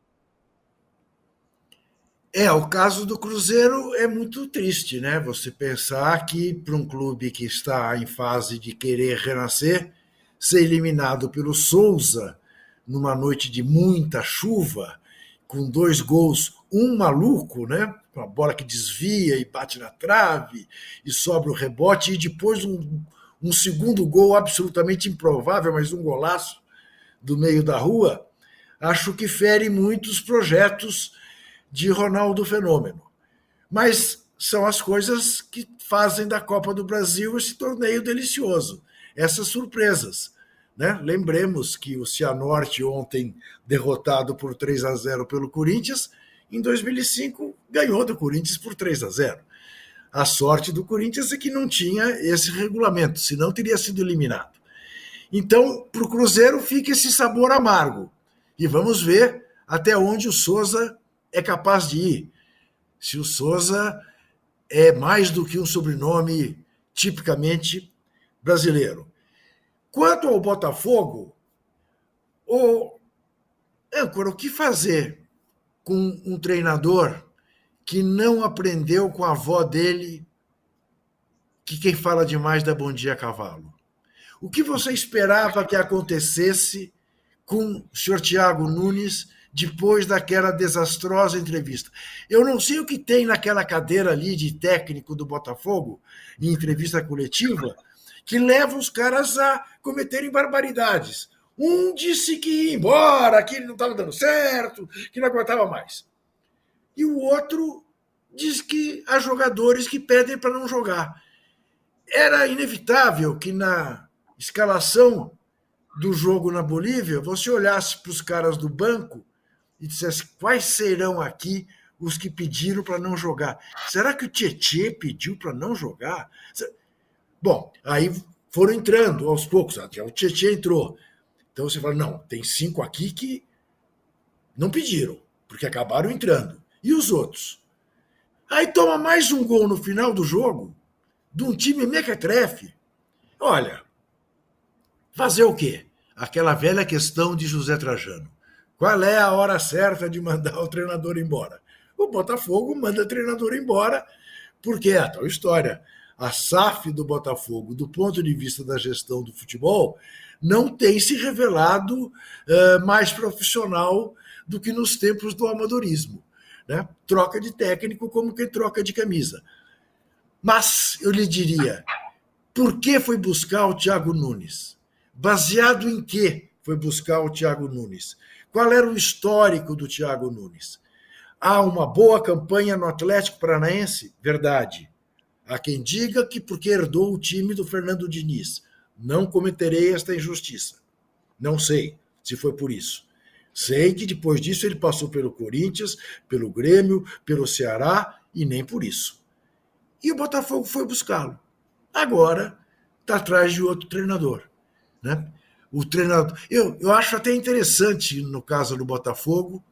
É, o caso do Cruzeiro é muito triste, né? Você pensar que para um clube que está em fase de querer renascer, ser eliminado pelo Souza numa noite de muita chuva, com dois gols, um maluco, né? Uma bola que desvia e bate na trave e sobra o rebote, e depois um, um segundo gol absolutamente improvável, mas um golaço do meio da rua, acho que fere muitos projetos de Ronaldo Fenômeno. Mas são as coisas que fazem da Copa do Brasil esse torneio delicioso, essas surpresas. Né? Lembremos que o Cianorte, ontem derrotado por 3 a 0 pelo Corinthians, em 2005 ganhou do Corinthians por 3 a 0. A sorte do Corinthians é que não tinha esse regulamento, senão teria sido eliminado. Então, para o Cruzeiro fica esse sabor amargo. E vamos ver até onde o Souza é capaz de ir. Se o Souza é mais do que um sobrenome tipicamente brasileiro. Quanto ao Botafogo, o âncora, o que fazer com um treinador que não aprendeu com a avó dele que quem fala demais dá bom dia a cavalo. O que você esperava que acontecesse com o senhor Tiago Nunes depois daquela desastrosa entrevista? Eu não sei o que tem naquela cadeira ali de técnico do Botafogo, em entrevista coletiva, que leva os caras a cometerem barbaridades. Um disse que ia embora, que ele não estava dando certo, que não aguentava mais e o outro diz que há jogadores que pedem para não jogar. Era inevitável que na escalação do jogo na Bolívia você olhasse para os caras do banco e dissesse quais serão aqui os que pediram para não jogar. Será que o Tietê pediu para não jogar? Bom, aí foram entrando aos poucos. O Tietê entrou. Então você fala, não, tem cinco aqui que não pediram, porque acabaram entrando. E os outros? Aí toma mais um gol no final do jogo, de um time mequetrefe. Olha, fazer o quê? Aquela velha questão de José Trajano. Qual é a hora certa de mandar o treinador embora? O Botafogo manda o treinador embora, porque é a tal história. A SAF do Botafogo, do ponto de vista da gestão do futebol, não tem se revelado uh, mais profissional do que nos tempos do amadorismo. Né? Troca de técnico como quem troca de camisa. Mas eu lhe diria, por que foi buscar o Thiago Nunes? Baseado em que foi buscar o Thiago Nunes? Qual era o histórico do Thiago Nunes? Há uma boa campanha no Atlético Paranaense? Verdade. Há quem diga que porque herdou o time do Fernando Diniz. Não cometerei esta injustiça. Não sei se foi por isso. Sei que depois disso ele passou pelo Corinthians, pelo Grêmio, pelo Ceará e nem por isso. E o Botafogo foi buscá-lo. Agora está atrás de outro treinador. Né? O treinador. Eu, eu acho até interessante no caso do Botafogo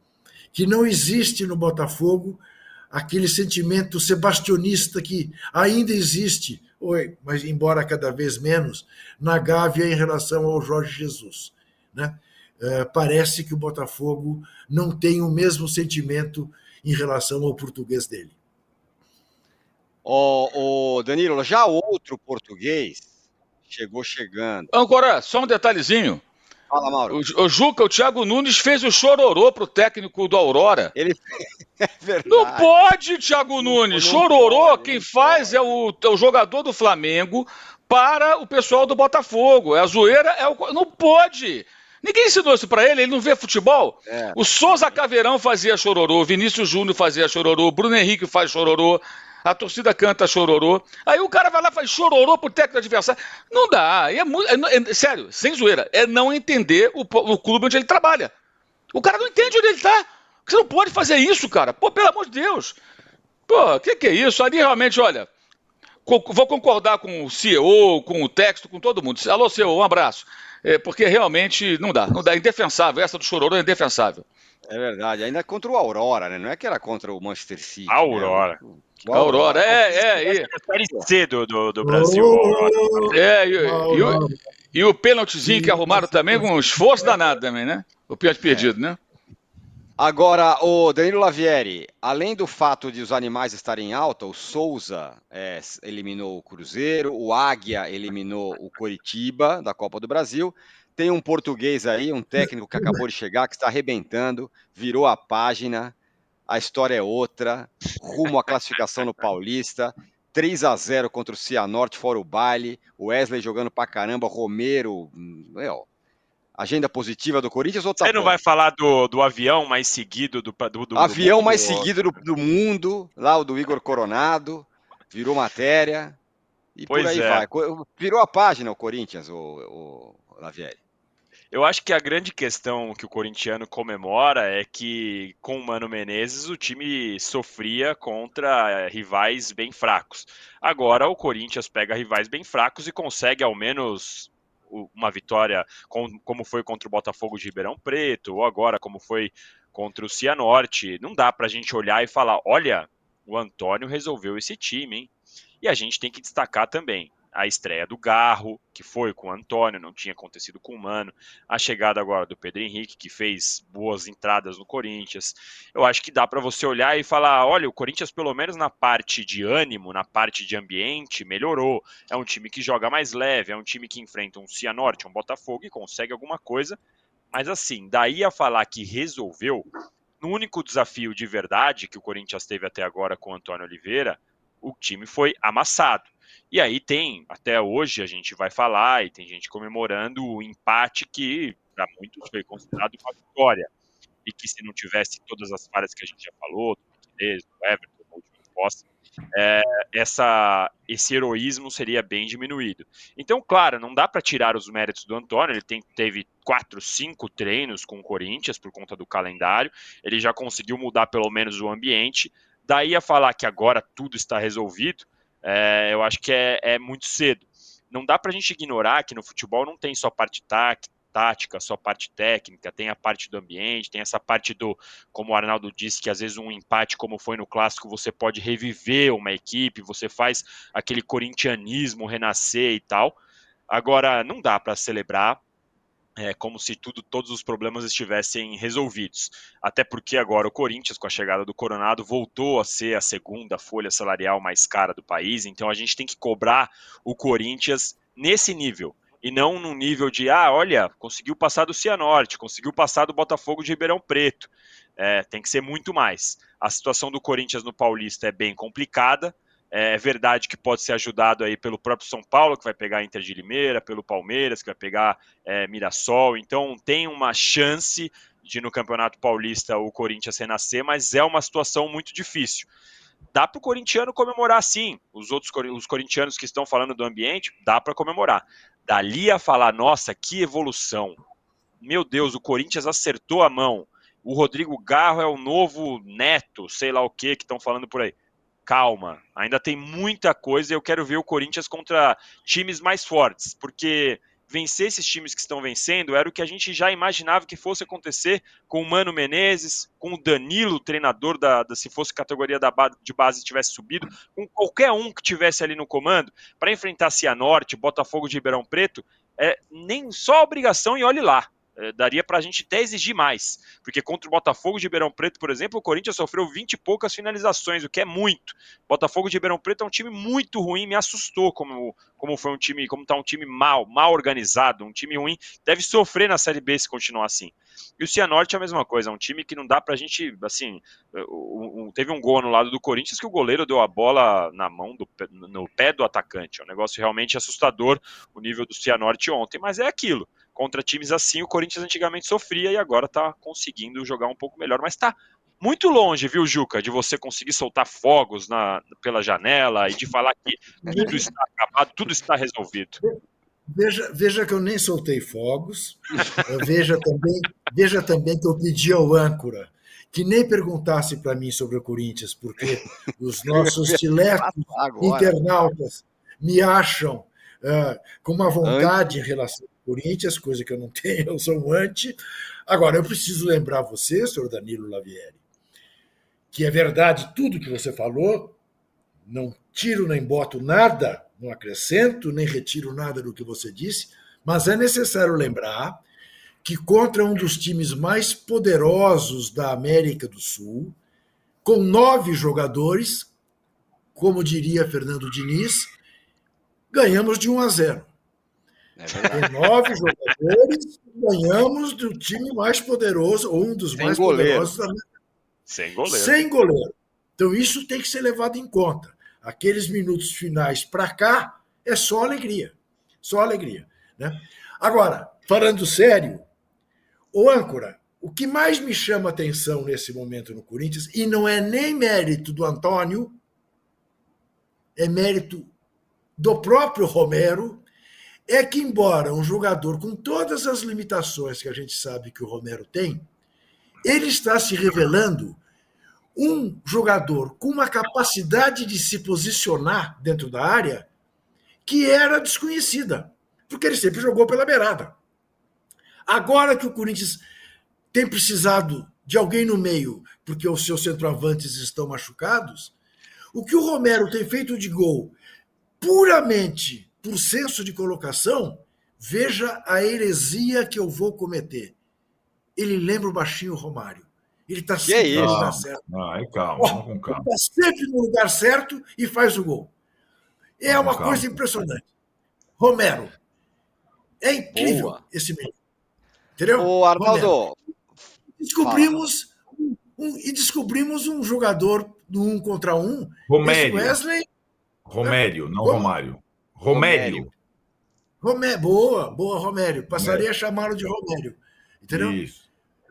que não existe no Botafogo aquele sentimento sebastionista que ainda existe, mas embora cada vez menos, na Gávea em relação ao Jorge Jesus. Né? É, parece que o Botafogo não tem o mesmo sentimento em relação ao português dele. O, o Danilo, já outro português chegou chegando. Agora, só um detalhezinho. Fala, Mauro. O, o Juca, o Thiago Nunes fez o chororô pro técnico do Aurora. Ele é verdade. Não pode, Thiago Nunes. Não, chororô, pode, quem faz é o, é o jogador do Flamengo para o pessoal do Botafogo. É a zoeira, é o. Não pode. Ninguém ensinou isso para ele, ele não vê futebol. É. O Souza Caveirão fazia chororô, Vinícius Júnior fazia chororô, Bruno Henrique faz chororô a torcida canta chororô. Aí o cara vai lá e faz chororô pro técnico adversário. Não dá. É, muito, é, é, sério, sem zoeira. É não entender o, o, clube onde ele trabalha. O cara não entende onde ele tá. Você não pode fazer isso, cara. Pô, pelo amor de Deus. Pô, o que, que é isso? Ali realmente, olha. Vou concordar com o CEO, com o texto, com todo mundo. Alô, CEO, um abraço. É, porque realmente não dá, não dá. É indefensável. Essa do chororô é indefensável. É verdade. Ainda contra o Aurora, né? Não é que era contra o Manchester City. Né? Aurora. Né? O Aurora, é, é. é Série C do, do, do Brasil. É, e, e, o, e o pênaltizinho que arrumaram também com um esforço danado também, né? O pênalti perdido, né? Agora, o Danilo Lavieri, além do fato de os animais estarem em alta, o Souza é, eliminou o Cruzeiro, o Águia eliminou o Coritiba da Copa do Brasil. Tem um português aí, um técnico que acabou de chegar, que está arrebentando, virou a página, a história é outra, rumo à classificação no Paulista, 3 a 0 contra o Cianorte, fora o baile, o Wesley jogando pra caramba, Romero, meu, agenda positiva do Corinthians ou tá Você não vai falar do, do avião mais seguido do, do, do avião do mais seguido do, do, mundo, lá o do Igor Coronado, virou matéria e pois por aí é. vai. Virou a página o Corinthians, o, o Lavieri. Eu acho que a grande questão que o corintiano comemora é que com o Mano Menezes o time sofria contra rivais bem fracos. Agora o Corinthians pega rivais bem fracos e consegue ao menos uma vitória como foi contra o Botafogo de Ribeirão Preto, ou agora como foi contra o Cianorte. Não dá para a gente olhar e falar: olha, o Antônio resolveu esse time, hein? E a gente tem que destacar também a estreia do Garro, que foi com o Antônio, não tinha acontecido com o Mano, a chegada agora do Pedro Henrique, que fez boas entradas no Corinthians. Eu acho que dá para você olhar e falar: olha, o Corinthians, pelo menos na parte de ânimo, na parte de ambiente, melhorou. É um time que joga mais leve, é um time que enfrenta um Cianorte, um Botafogo e consegue alguma coisa. Mas assim, daí a falar que resolveu, no único desafio de verdade que o Corinthians teve até agora com o Antônio Oliveira, o time foi amassado. E aí tem, até hoje a gente vai falar, e tem gente comemorando o empate que para muitos foi considerado uma vitória. E que se não tivesse todas as falhas que a gente já falou, do Martinez, do Everton, do último posse, é, essa, esse heroísmo seria bem diminuído. Então, claro, não dá para tirar os méritos do Antônio, ele tem, teve quatro, cinco treinos com o Corinthians por conta do calendário, ele já conseguiu mudar pelo menos o ambiente, daí a falar que agora tudo está resolvido, é, eu acho que é, é muito cedo. Não dá para a gente ignorar que no futebol não tem só parte tática, só parte técnica, tem a parte do ambiente, tem essa parte do, como o Arnaldo disse, que às vezes um empate, como foi no clássico, você pode reviver uma equipe, você faz aquele corintianismo renascer e tal. Agora, não dá para celebrar é, como se tudo, todos os problemas estivessem resolvidos. Até porque agora o Corinthians, com a chegada do Coronado, voltou a ser a segunda folha salarial mais cara do país. Então a gente tem que cobrar o Corinthians nesse nível. E não no nível de, ah, olha, conseguiu passar do Cianorte, conseguiu passar do Botafogo de Ribeirão Preto. É, tem que ser muito mais. A situação do Corinthians no Paulista é bem complicada. É verdade que pode ser ajudado aí pelo próprio São Paulo, que vai pegar Inter de Limeira, pelo Palmeiras, que vai pegar é, Mirassol. Então tem uma chance de no Campeonato Paulista o Corinthians renascer, mas é uma situação muito difícil. Dá para o corintiano comemorar sim. Os outros os corintianos que estão falando do ambiente, dá para comemorar. Dali a falar, nossa, que evolução. Meu Deus, o Corinthians acertou a mão. O Rodrigo Garro é o novo neto, sei lá o que que estão falando por aí calma, ainda tem muita coisa eu quero ver o Corinthians contra times mais fortes, porque vencer esses times que estão vencendo era o que a gente já imaginava que fosse acontecer com o Mano Menezes, com o Danilo, treinador da, da se fosse categoria da, de base tivesse subido, com qualquer um que tivesse ali no comando, para enfrentar Cianorte, Botafogo de Ribeirão Preto, é nem só obrigação e olhe lá. É, daria para a gente até exigir mais, porque contra o Botafogo de Ribeirão Preto, por exemplo, o Corinthians sofreu 20 e poucas finalizações, o que é muito. Botafogo de Ribeirão Preto é um time muito ruim, me assustou como, como foi um time, como tá um time mal, mal organizado, um time ruim, deve sofrer na Série B se continuar assim. E o Cianorte é a mesma coisa, é um time que não dá pra gente, assim, teve um gol no lado do Corinthians que o goleiro deu a bola na mão, do, no pé do atacante, é um negócio realmente assustador o nível do Cianorte ontem, mas é aquilo, contra times assim, o Corinthians antigamente sofria e agora está conseguindo jogar um pouco melhor, mas está muito longe, viu, Juca, de você conseguir soltar fogos na, pela janela e de falar que tudo está acabado, tudo está resolvido. Veja, veja que eu nem soltei fogos. veja, também, veja também que eu pedi ao âncora que nem perguntasse para mim sobre o Corinthians, porque os nossos tiletos internautas me acham uh, com uma vontade em relação Corinthians, coisa que eu não tenho, eu sou um anti. Agora, eu preciso lembrar você, senhor Danilo Lavieri, que é verdade tudo que você falou, não tiro nem boto nada, não acrescento nem retiro nada do que você disse, mas é necessário lembrar que contra um dos times mais poderosos da América do Sul, com nove jogadores, como diria Fernando Diniz, ganhamos de 1 a 0. É nove jogadores, ganhamos do time mais poderoso, ou um dos Sem mais goleiro. poderosos da Sem goleiro. Sem goleiro. Então isso tem que ser levado em conta. Aqueles minutos finais para cá é só alegria. Só alegria. Né? Agora, falando sério, o âncora, o que mais me chama atenção nesse momento no Corinthians, e não é nem mérito do Antônio, é mérito do próprio Romero, é que, embora um jogador com todas as limitações que a gente sabe que o Romero tem, ele está se revelando um jogador com uma capacidade de se posicionar dentro da área que era desconhecida, porque ele sempre jogou pela beirada. Agora que o Corinthians tem precisado de alguém no meio, porque os seus centroavantes estão machucados, o que o Romero tem feito de gol puramente por senso de colocação, veja a heresia que eu vou cometer. Ele lembra o baixinho Romário. Ele está sempre é no lugar certo. Ai, calma, oh, com calma. Ele está sempre no lugar certo e faz o gol. É uma calma. coisa impressionante. Romero. É incrível Boa. esse menino. Entendeu? O Arnaldo. Descobrimos um, e descobrimos um jogador do um contra um. Romério. Wesley. Romério, não Romário. Romério. Romério. Boa, boa, Romério. Passaria a chamá-lo de Romério. Entendeu? Isso.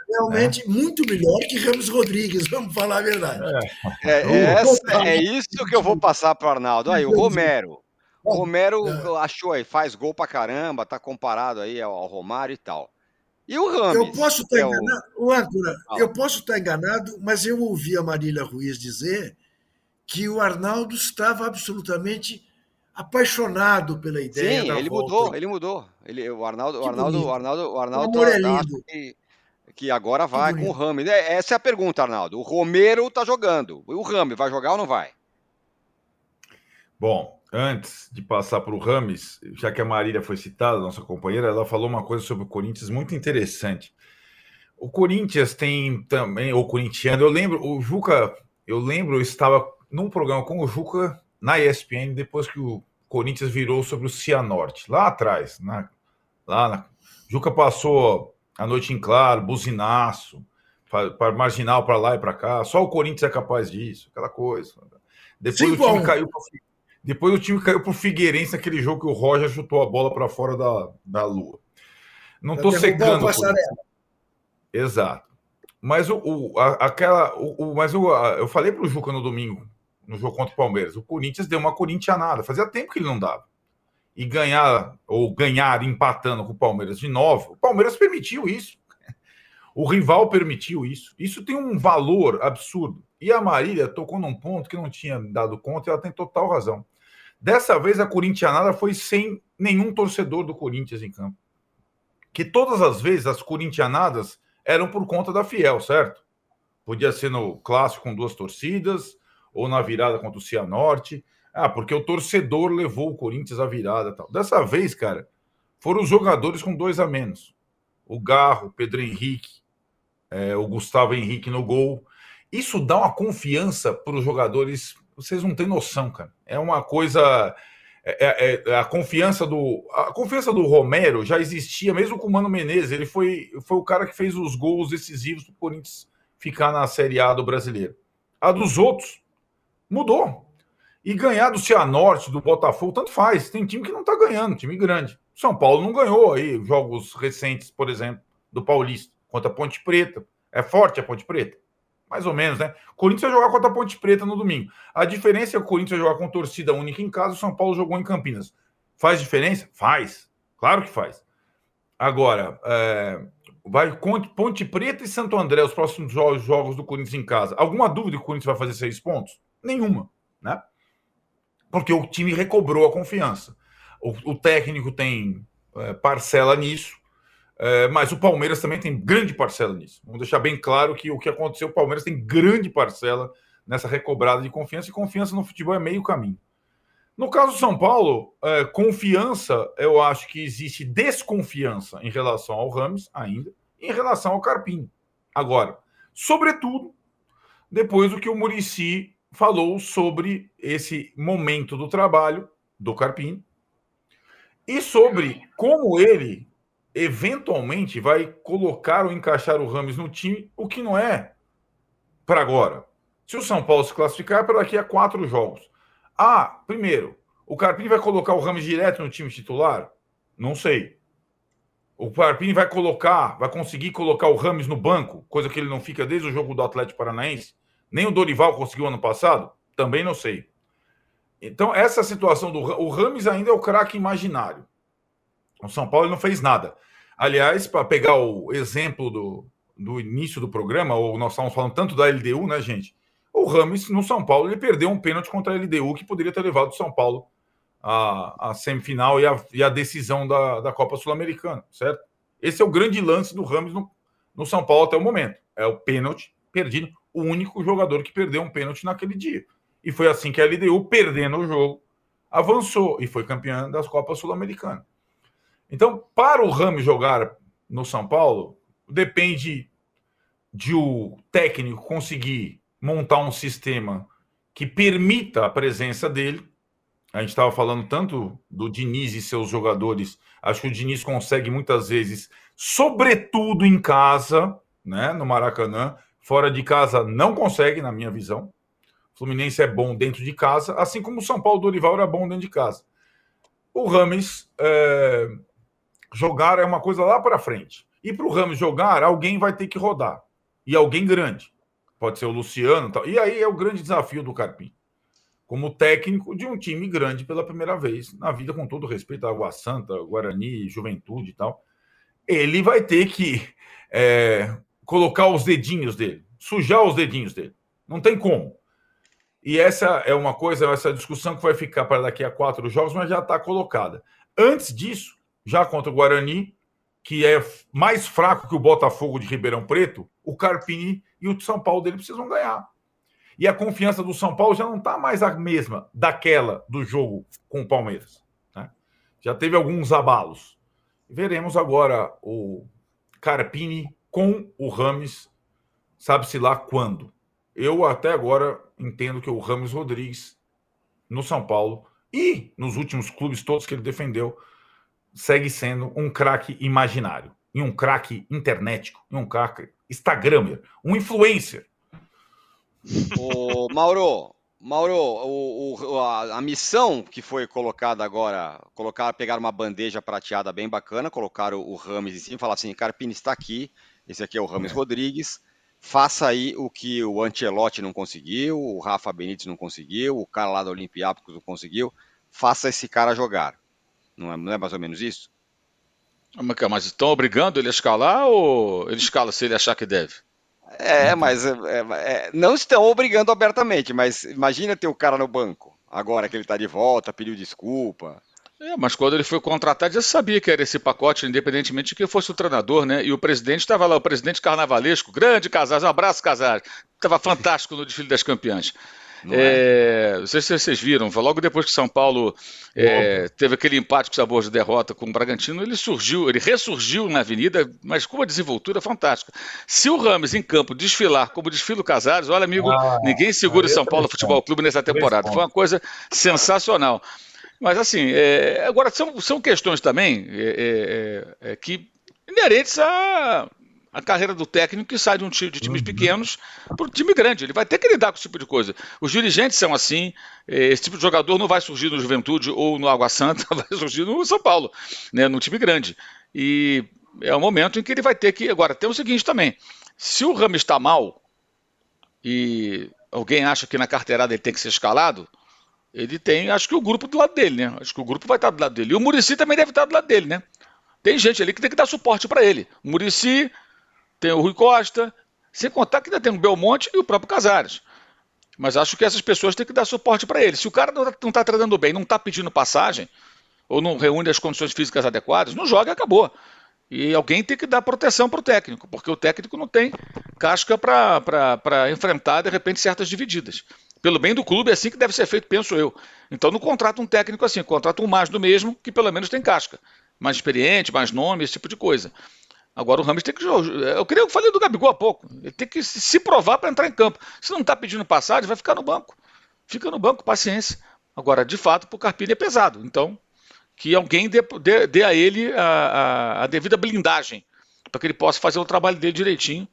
Realmente é. muito melhor que Ramos Rodrigues, vamos falar a verdade. É, é, essa, é isso que eu vou passar para o Arnaldo. Aí, o Romero. O Romero é. achou aí, faz gol para caramba, tá comparado aí ao Romário e tal. E o Ramos? Eu posso estar é enganado, o... ah. eu posso estar enganado, mas eu ouvi a Marília Ruiz dizer que o Arnaldo estava absolutamente apaixonado pela ideia. Sim, ele volta. mudou, ele mudou. Ele, o Arnaldo, o Arnaldo, o Arnaldo, o Arnaldo, o é que, que, agora vai com o Rami. É, essa é a pergunta, Arnaldo. O Romero tá jogando. O Rami vai jogar ou não vai? Bom, antes de passar para o Rames, já que a Marília foi citada, nossa companheira, ela falou uma coisa sobre o Corinthians muito interessante. O Corinthians tem também, o corintiano, eu lembro, o Juca, eu lembro, eu estava num programa com o Juca na ESPN, depois que o Corinthians virou sobre o Cianorte, lá atrás, na, lá na, Juca passou a noite em claro, buzinaço, para marginal para lá e para cá. Só o Corinthians é capaz disso, aquela coisa. Depois Sim, o time bom. caiu pro, depois o time caiu pro Figueirense naquele jogo que o Roger chutou a bola para fora da, da lua. Não estou secando. Exato. Mas o, o a, aquela, o, o, mas o, a, eu falei para o Juca no domingo, no jogo contra o Palmeiras, o Corinthians deu uma corintianada. Fazia tempo que ele não dava. E ganhar ou ganhar empatando com o Palmeiras de novo, o Palmeiras permitiu isso. O rival permitiu isso. Isso tem um valor absurdo. E a Marília tocou num ponto que não tinha dado conta e ela tem total razão. Dessa vez a corintianada foi sem nenhum torcedor do Corinthians em campo. Que todas as vezes as corintianadas eram por conta da Fiel, certo? Podia ser no clássico com duas torcidas, ou na virada contra o Cianorte. Ah, porque o torcedor levou o Corinthians à virada tal. Dessa vez, cara, foram os jogadores com dois a menos. O Garro, o Pedro Henrique, é, o Gustavo Henrique no gol. Isso dá uma confiança para os jogadores. Vocês não têm noção, cara. É uma coisa. É, é, é, a confiança do a confiança do Romero já existia mesmo com o Mano Menezes. Ele foi, foi o cara que fez os gols decisivos do Corinthians ficar na Série A do Brasileiro. A dos outros mudou. E ganhar do Cianorte, do Botafogo, tanto faz. Tem time que não está ganhando, time grande. São Paulo não ganhou aí jogos recentes, por exemplo, do Paulista contra a Ponte Preta. É forte a Ponte Preta? Mais ou menos, né? Corinthians vai jogar contra a Ponte Preta no domingo. A diferença é que o Corinthians vai jogar com torcida única em casa, o São Paulo jogou em Campinas. Faz diferença? Faz. Claro que faz. Agora, é, vai Ponte Preta e Santo André, os próximos jogos do Corinthians em casa. Alguma dúvida que o Corinthians vai fazer seis pontos? Nenhuma, né? Porque o time recobrou a confiança. O, o técnico tem é, parcela nisso. É, mas o Palmeiras também tem grande parcela nisso. Vamos deixar bem claro que o que aconteceu, o Palmeiras tem grande parcela nessa recobrada de confiança, e confiança no futebol é meio caminho. No caso do São Paulo, é, confiança, eu acho que existe desconfiança em relação ao Rames ainda, em relação ao Carpini. Agora, sobretudo, depois do que o Murici falou sobre esse momento do trabalho do Carpini e sobre como ele eventualmente vai colocar ou encaixar o Rames no time, o que não é para agora. Se o São Paulo se classificar, é para daqui a quatro jogos. Ah, primeiro, o Carpini vai colocar o Rames direto no time titular? Não sei. O Carpini vai colocar, vai conseguir colocar o Rames no banco, coisa que ele não fica desde o jogo do Atlético Paranaense? Nem o Dorival conseguiu ano passado? Também não sei. Então, essa situação do o Rames ainda é o craque imaginário. O São Paulo não fez nada. Aliás, para pegar o exemplo do, do início do programa, ou nós estávamos falando tanto da LDU, né, gente? O Rames, no São Paulo, ele perdeu um pênalti contra a LDU que poderia ter levado o São Paulo à, à semifinal e a, e a decisão da, da Copa Sul-Americana, certo? Esse é o grande lance do Rames no, no São Paulo até o momento. É o pênalti perdido, o único jogador que perdeu um pênalti naquele dia. E foi assim que a LDU, perdendo o jogo, avançou e foi campeã das Copas Sul-Americanas. Então, para o Ramos jogar no São Paulo, depende de o técnico conseguir montar um sistema que permita a presença dele. A gente estava falando tanto do Diniz e seus jogadores. Acho que o Diniz consegue muitas vezes, sobretudo em casa, né, no Maracanã. Fora de casa não consegue, na minha visão. O Fluminense é bom dentro de casa, assim como o São Paulo do Dorival era bom dentro de casa. O Rames é, Jogar é uma coisa lá para frente. E para o Ramos jogar, alguém vai ter que rodar. E alguém grande. Pode ser o Luciano. Tal. E aí é o grande desafio do Carpim. Como técnico de um time grande pela primeira vez na vida, com todo respeito à Água Santa, Guarani, Juventude e tal. Ele vai ter que é, colocar os dedinhos dele, sujar os dedinhos dele. Não tem como. E essa é uma coisa, essa discussão que vai ficar para daqui a quatro jogos, mas já está colocada. Antes disso, já contra o Guarani, que é mais fraco que o Botafogo de Ribeirão Preto, o Carpini e o São Paulo dele precisam ganhar. E a confiança do São Paulo já não está mais a mesma daquela do jogo com o Palmeiras. Né? Já teve alguns abalos. Veremos agora o Carpini com o Rames, sabe-se lá quando. Eu até agora entendo que o Rames Rodrigues no São Paulo e nos últimos clubes todos que ele defendeu segue sendo um craque imaginário, e um craque internetico, e um craque Instagramer, um influencer. O Mauro, Mauro, o, o, a, a, missão que foi colocada agora, colocar, pegar uma bandeja prateada bem bacana, colocar o, o Rames em cima e falar assim, Carpini está aqui, Esse aqui é o Rames é. Rodrigues. Faça aí o que o Ancelotti não conseguiu, o Rafa Benítez não conseguiu, o cara lá da Olympiacos não conseguiu. Faça esse cara jogar. Não é, não é mais ou menos isso? Mas estão obrigando ele a escalar ou ele escala se ele achar que deve? É, mas é, é, não estão obrigando abertamente, mas imagina ter o cara no banco, agora que ele está de volta, pediu desculpa. É, mas quando ele foi contratado, já sabia que era esse pacote, independentemente de quem fosse o treinador, né? E o presidente estava lá, o presidente carnavalesco, grande Casares, um abraço Casares, estava fantástico no desfile das campeãs. Não, é? É, não sei se vocês viram, logo depois que São Paulo é, teve aquele empate com sabor de derrota com o Bragantino, ele surgiu, ele ressurgiu na avenida, mas com uma desenvoltura fantástica. Se o Rames em campo desfilar como desfila o Casares, olha, amigo, ah, ninguém segura o São Paulo Futebol Clube nessa temporada. Foi uma coisa sensacional. Mas assim, é, agora são, são questões também é, é, é que inerentes a a carreira do técnico que sai de um time de times uhum. pequenos para um time grande. Ele vai ter que lidar com esse tipo de coisa. Os dirigentes são assim. Esse tipo de jogador não vai surgir no Juventude ou no Água Santa, vai surgir no São Paulo, né, no time grande. E é o momento em que ele vai ter que. Agora, tem o seguinte também: se o Ramos está mal e alguém acha que na carteirada ele tem que ser escalado, ele tem, acho que o grupo do lado dele, né? Acho que o grupo vai estar do lado dele. E o Murici também deve estar do lado dele, né? Tem gente ali que tem que dar suporte para ele. O Murici, tem o Rui Costa, sem contar que ainda tem o Belmonte e o próprio Casares. Mas acho que essas pessoas têm que dar suporte para ele. Se o cara não está tá treinando bem, não está pedindo passagem, ou não reúne as condições físicas adequadas, não joga e acabou. E alguém tem que dar proteção para o técnico, porque o técnico não tem casca para enfrentar, de repente, certas divididas. Pelo bem do clube, é assim que deve ser feito, penso eu. Então não contrata um técnico assim, contrata um mais do mesmo, que pelo menos tem casca. Mais experiente, mais nome, esse tipo de coisa. Agora o Ramos tem que. Eu queria eu falei do Gabigol há pouco. Ele tem que se provar para entrar em campo. Se não está pedindo passagem, vai ficar no banco. Fica no banco, paciência. Agora, de fato, para o Carpini é pesado. Então, que alguém dê, dê, dê a ele a, a, a, devida blindagem para que ele possa fazer o trabalho dele direitinho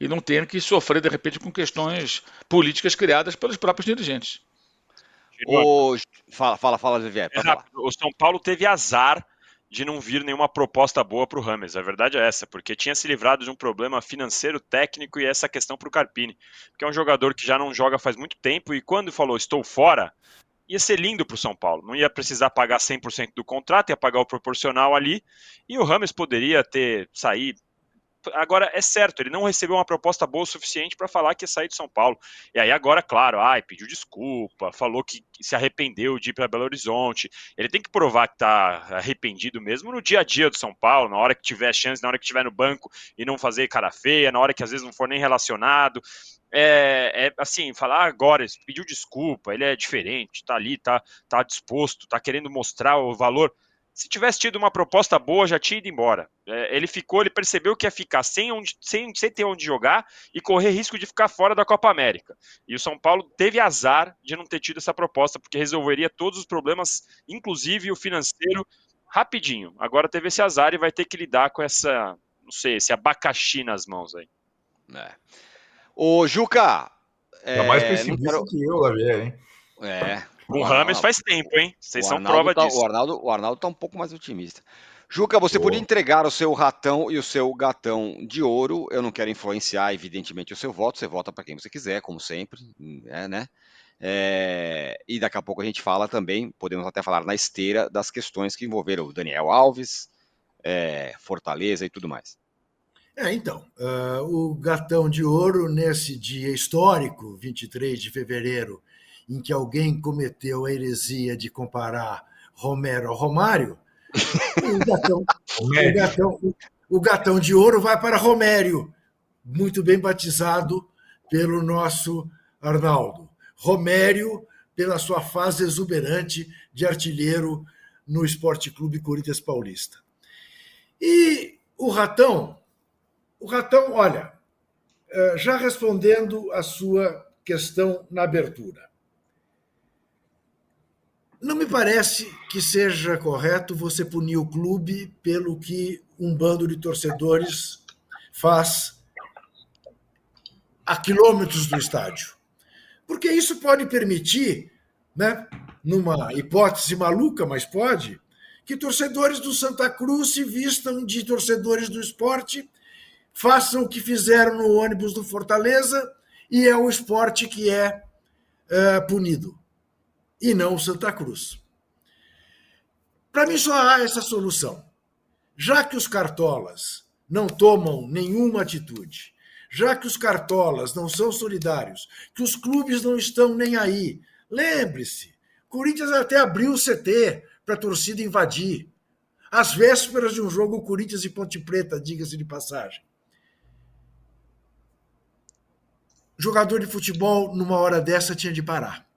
e não tenha que sofrer, de repente, com questões políticas criadas pelos próprios dirigentes. O... Fala, fala, fala, Xavier. É o São Paulo teve azar de não vir nenhuma proposta boa para o Rames. A verdade é essa, porque tinha se livrado de um problema financeiro, técnico e essa questão para o Carpini, que é um jogador que já não joga faz muito tempo e quando falou estou fora, ia ser lindo para o São Paulo. Não ia precisar pagar 100% do contrato, ia pagar o proporcional ali e o Rames poderia ter sair agora é certo, ele não recebeu uma proposta boa o suficiente para falar que ia sair de São Paulo. E aí agora, claro, ai, pediu desculpa, falou que se arrependeu de ir para Belo Horizonte. Ele tem que provar que está arrependido mesmo no dia a dia do São Paulo, na hora que tiver chance, na hora que estiver no banco e não fazer cara feia, na hora que às vezes não for nem relacionado. É, é, assim, falar agora, pediu desculpa, ele é diferente, tá ali, tá, tá disposto, tá querendo mostrar o valor. Se tivesse tido uma proposta boa, já tinha ido embora. É, ele ficou, ele percebeu que ia ficar sem, onde, sem, sem ter onde jogar e correr risco de ficar fora da Copa América. E o São Paulo teve azar de não ter tido essa proposta, porque resolveria todos os problemas, inclusive o financeiro, rapidinho. Agora teve esse azar e vai ter que lidar com essa, não sei, esse abacaxi nas mãos aí. É. Ô, Juca. É, mais pessimista quero... que eu, Gabriel, hein? É, com o Rames faz tempo, hein? Vocês são prova tá, disso. O Arnaldo, o Arnaldo tá um pouco mais otimista. Juca, você podia entregar o seu ratão e o seu gatão de ouro. Eu não quero influenciar, evidentemente, o seu voto. Você vota para quem você quiser, como sempre, é, né? É, e daqui a pouco a gente fala também, podemos até falar na esteira das questões que envolveram o Daniel Alves, é, Fortaleza e tudo mais. É, então, uh, o gatão de ouro nesse dia histórico, 23 de fevereiro em que alguém cometeu a heresia de comparar Romero ao Romário, o gatão, o, gatão, o gatão de ouro vai para Romério, muito bem batizado pelo nosso Arnaldo. Romério, pela sua fase exuberante de artilheiro no Esporte Clube Corinthians Paulista. E o Ratão, o Ratão, olha, eh, já respondendo a sua questão na abertura. Não me parece que seja correto você punir o clube pelo que um bando de torcedores faz a quilômetros do estádio. Porque isso pode permitir, né, numa hipótese maluca, mas pode, que torcedores do Santa Cruz se vistam de torcedores do esporte, façam o que fizeram no ônibus do Fortaleza e é o esporte que é, é punido, e não o Santa Cruz. Para mim só há essa solução. Já que os cartolas não tomam nenhuma atitude, já que os cartolas não são solidários, que os clubes não estão nem aí, lembre-se, Corinthians até abriu o CT para a torcida invadir. Às vésperas de um jogo Corinthians e Ponte Preta, diga-se de passagem. Jogador de futebol, numa hora dessa, tinha de parar.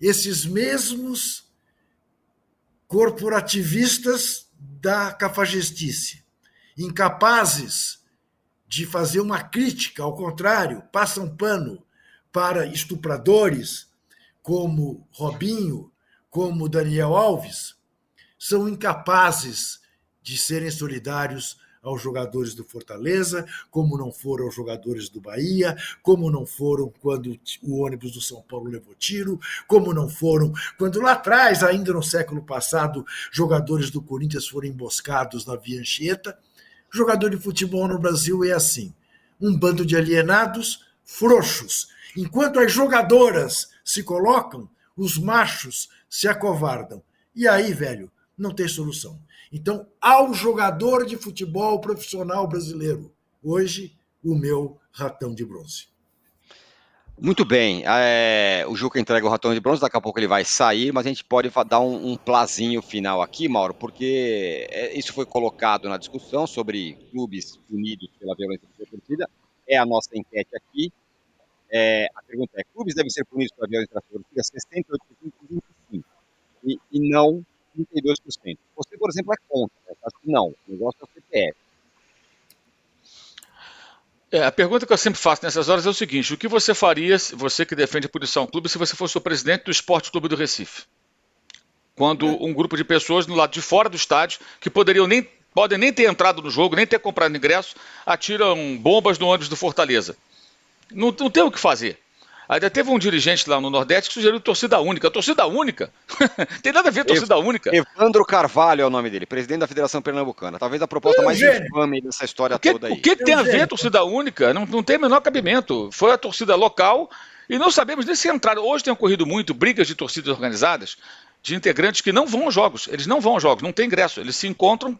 Esses mesmos corporativistas da cafajestice, incapazes de fazer uma crítica, ao contrário, passam pano para estupradores como Robinho, como Daniel Alves, são incapazes de serem solidários aos jogadores do Fortaleza, como não foram aos jogadores do Bahia, como não foram quando o ônibus do São Paulo levou tiro, como não foram quando lá atrás, ainda no século passado, jogadores do Corinthians foram emboscados na Via Anchieta. Jogador de futebol no Brasil é assim: um bando de alienados, frouxos. Enquanto as jogadoras se colocam, os machos se acovardam. E aí, velho, não tem solução. Então, ao jogador de futebol profissional brasileiro, hoje, o meu ratão de bronze. Muito bem. É, o Juca entrega o ratão de bronze, daqui a pouco ele vai sair, mas a gente pode dar um, um plazinho final aqui, Mauro, porque é, isso foi colocado na discussão sobre clubes punidos pela violência da torcida. É a nossa enquete aqui. É, a pergunta é: clubes devem ser punidos pela violência da torcida? 68% 25%. E, e não 32%. Você, por exemplo, é contra. Né? Acho que não. O negócio é o CPF. É, a pergunta que eu sempre faço nessas horas é o seguinte: o que você faria, você que defende a punição clube, se você fosse o presidente do Esporte Clube do Recife? Quando um grupo de pessoas no lado de fora do estádio, que poderiam nem, podem nem ter entrado no jogo, nem ter comprado ingresso, atiram bombas no ônibus do Fortaleza. Não, não tem o que fazer. Ainda teve um dirigente lá no Nordeste que sugeriu torcida única. Torcida única? Tem nada a ver torcida Ev única. Evandro Carvalho é o nome dele, presidente da Federação Pernambucana. Talvez a proposta mais infame dessa história que, toda aí. O que, que tem a ver torcida única? Não, não tem o menor cabimento. Foi a torcida local e não sabemos nem se entraram. Hoje tem ocorrido muito brigas de torcidas organizadas de integrantes que não vão aos jogos. Eles não vão aos jogos, não tem ingresso. Eles se encontram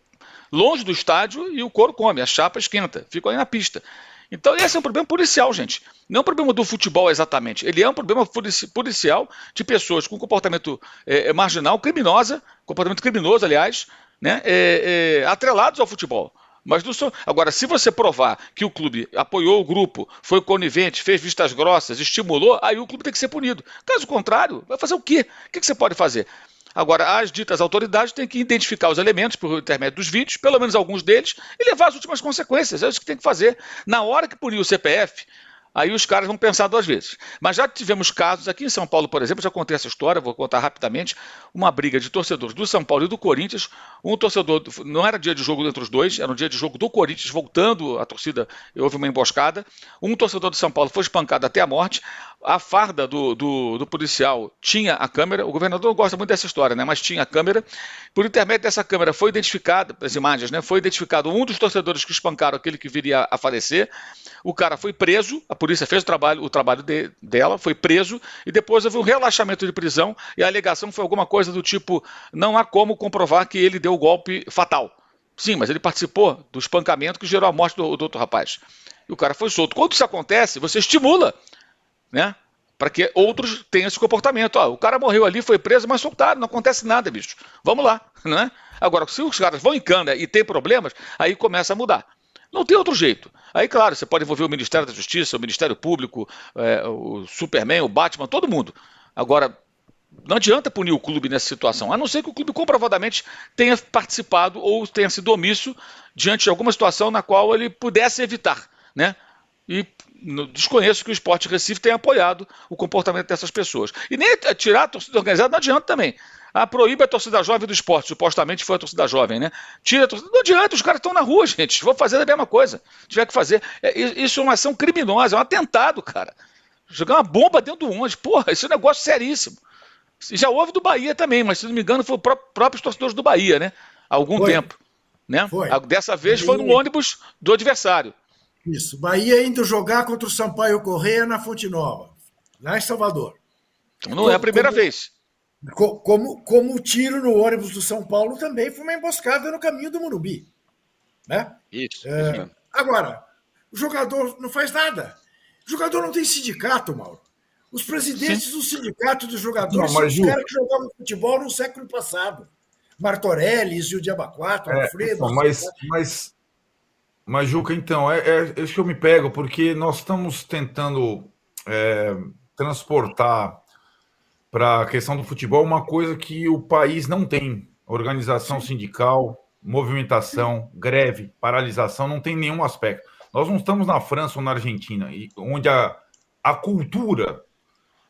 longe do estádio e o couro come, a chapa esquenta, ficam aí na pista. Então, esse é um problema policial, gente. Não é um problema do futebol exatamente. Ele é um problema policial de pessoas com comportamento é, é, marginal, criminosa, comportamento criminoso, aliás, né, é, é, atrelados ao futebol. Mas sou... Agora, se você provar que o clube apoiou o grupo, foi conivente, fez vistas grossas, estimulou, aí o clube tem que ser punido. Caso contrário, vai fazer o quê? O que você pode fazer? Agora, as ditas autoridades têm que identificar os elementos por intermédio dos vídeos, pelo menos alguns deles, e levar as últimas consequências. É isso que tem que fazer. Na hora que punir o CPF, aí os caras vão pensar duas vezes. Mas já tivemos casos aqui em São Paulo, por exemplo, já contei essa história, vou contar rapidamente, uma briga de torcedores do São Paulo e do Corinthians. Um torcedor, não era dia de jogo entre os dois, era um dia de jogo do Corinthians, voltando a torcida, houve uma emboscada. Um torcedor do São Paulo foi espancado até a morte a farda do, do, do, policial tinha a câmera, o governador gosta muito dessa história, né? mas tinha a câmera. Por intermédio dessa câmera foi identificado, as imagens, né? foi identificado um dos torcedores que espancaram aquele que viria a falecer. O cara foi preso, a polícia fez o trabalho, o trabalho de, dela, foi preso, e depois houve um relaxamento de prisão, e a alegação foi alguma coisa do tipo: não há como comprovar que ele deu o golpe fatal. Sim, mas ele participou do espancamento que gerou a morte do, do outro rapaz. E o cara foi solto. Quando isso acontece, você estimula né? Para que outros tenham esse comportamento. Ó, o cara morreu ali, foi preso, mas soltado, não acontece nada, bicho. Vamos lá, né? Agora, se os caras vão em cana e tem problemas, aí começa a mudar. Não tem outro jeito. Aí, claro, você pode envolver o Ministério da Justiça, o Ministério Público, é, o Superman, o Batman, todo mundo. Agora, não adianta punir o clube nessa situação, a não ser que o clube comprovadamente tenha participado ou tenha sido omisso diante de alguma situação na qual ele pudesse evitar, né? E desconheço que o Esporte Recife tenha apoiado o comportamento dessas pessoas. E nem tirar a torcida organizada não adianta também. Ah, proíbe a torcida jovem do esporte. Supostamente foi a torcida jovem, né? Tira a torcida. Não adianta, os caras estão na rua, gente. Vou fazer a mesma coisa. Tiver que fazer. É, isso é uma ação criminosa, é um atentado, cara. Jogar uma bomba dentro do ônibus. Porra, isso é um negócio seríssimo. Já houve do Bahia também, mas se não me engano, foi próprio, próprios torcedores do Bahia, né? Há algum tempo. Né? Foi. Dessa vez foi no ônibus do adversário. Isso. Bahia indo jogar contra o Sampaio Correia na Fonte Nova, lá em Salvador. Não como, é a primeira como, vez. Como, como o tiro no ônibus do São Paulo também foi uma emboscada no caminho do Morumbi. Né? Isso. É, agora, o jogador não faz nada. O jogador não tem sindicato, Mauro. Os presidentes Sim. do sindicato dos jogadores não, são os caras que jogavam futebol no século passado. Martorelli, Gil de Abacuato, é, Alfredo. Então, mas, mas, mas, Juca, então, é, é isso que eu me pego, porque nós estamos tentando é, transportar para a questão do futebol uma coisa que o país não tem: organização sindical, movimentação, greve, paralisação, não tem nenhum aspecto. Nós não estamos na França ou na Argentina, onde a, a cultura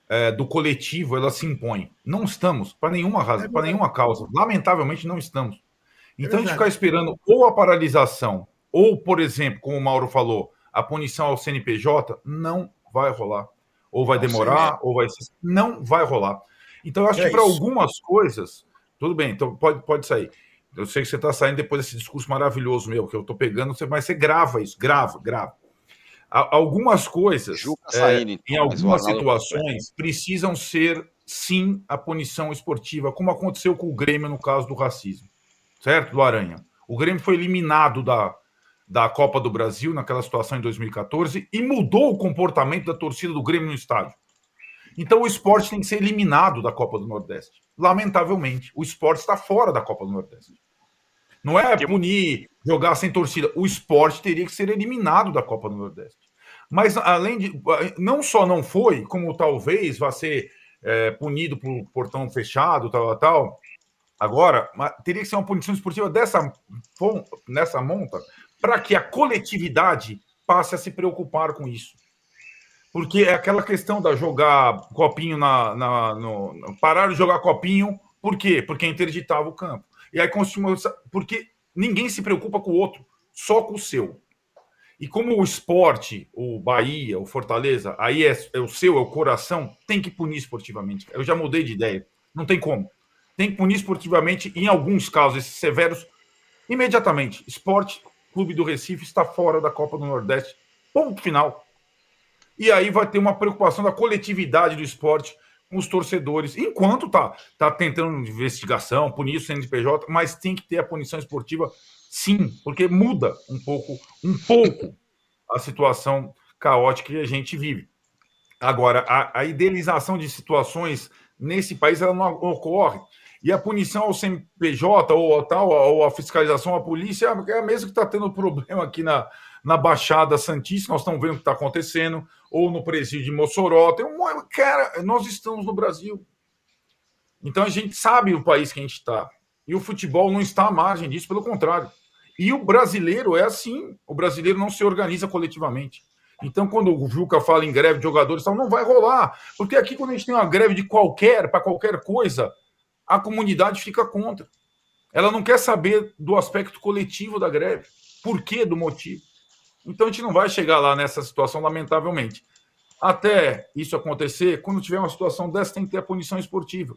é, do coletivo ela se impõe. Não estamos, para nenhuma razão, é para nenhuma causa. Lamentavelmente, não estamos. Então, é a gente ficar esperando ou a paralisação, ou, por exemplo, como o Mauro falou, a punição ao CNPJ, não vai rolar. Ou vai demorar, ou vai. Não vai rolar. Então, eu acho é que para algumas coisas, tudo bem, então pode, pode sair. Eu sei que você está saindo depois desse discurso maravilhoso meu, que eu estou pegando, mas você grava isso, grava, grava. Algumas coisas, saindo, é, então, em algumas situações, precisam ser, sim, a punição esportiva, como aconteceu com o Grêmio no caso do racismo, certo? Do Aranha. O Grêmio foi eliminado da, da Copa do Brasil naquela situação em 2014 e mudou o comportamento da torcida do Grêmio no estádio. Então o esporte tem que ser eliminado da Copa do Nordeste. Lamentavelmente, o esporte está fora da Copa do Nordeste. Não é punir, jogar sem torcida. O esporte teria que ser eliminado da Copa do Nordeste. Mas, além de. Não só não foi, como talvez vá ser é, punido por portão fechado, tal, tal. Agora, teria que ser uma punição esportiva dessa nessa monta para que a coletividade passe a se preocupar com isso. Porque é aquela questão da jogar copinho na. na no, parar de jogar copinho, por quê? Porque interditava o campo. E aí continua, porque ninguém se preocupa com o outro, só com o seu. E como o esporte, o Bahia, o Fortaleza, aí é, é, o seu, é o coração, tem que punir esportivamente. Eu já mudei de ideia. Não tem como. Tem que punir esportivamente, em alguns casos, esses severos, imediatamente. Esporte, Clube do Recife está fora da Copa do Nordeste. Ponto final. E aí vai ter uma preocupação da coletividade do esporte com os torcedores, enquanto tá, tá tentando investigação, punir o CNPJ, mas tem que ter a punição esportiva, sim, porque muda um pouco, um pouco a situação caótica que a gente vive. Agora, a, a idealização de situações nesse país ela não ocorre. E a punição ao CNPJ ou tal, ou a fiscalização à polícia é a mesma que está tendo problema aqui na, na Baixada Santista, nós estamos vendo o que está acontecendo, ou no presídio de Mossoró. Tem um, cara, nós estamos no Brasil. Então a gente sabe o país que a gente está. E o futebol não está à margem disso, pelo contrário. E o brasileiro é assim: o brasileiro não se organiza coletivamente. Então, quando o Juca fala em greve de jogadores, não vai rolar. Porque aqui, quando a gente tem uma greve de qualquer, para qualquer coisa, a comunidade fica contra. Ela não quer saber do aspecto coletivo da greve. Por que do motivo? Então a gente não vai chegar lá nessa situação, lamentavelmente. Até isso acontecer, quando tiver uma situação dessa, tem que ter a punição esportiva.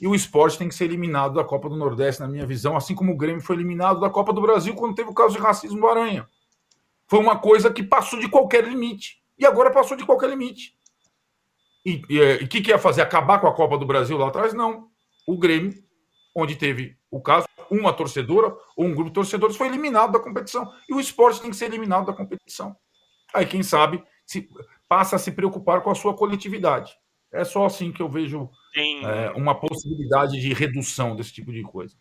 E o esporte tem que ser eliminado da Copa do Nordeste, na minha visão, assim como o Grêmio foi eliminado da Copa do Brasil quando teve o caso de racismo do Aranha. Foi uma coisa que passou de qualquer limite. E agora passou de qualquer limite. E o que, que ia fazer? Acabar com a Copa do Brasil lá atrás? Não. O Grêmio, onde teve o caso, uma torcedora ou um grupo de torcedores foi eliminado da competição. E o esporte tem que ser eliminado da competição. Aí, quem sabe, se, passa a se preocupar com a sua coletividade. É só assim que eu vejo é, uma possibilidade de redução desse tipo de coisa.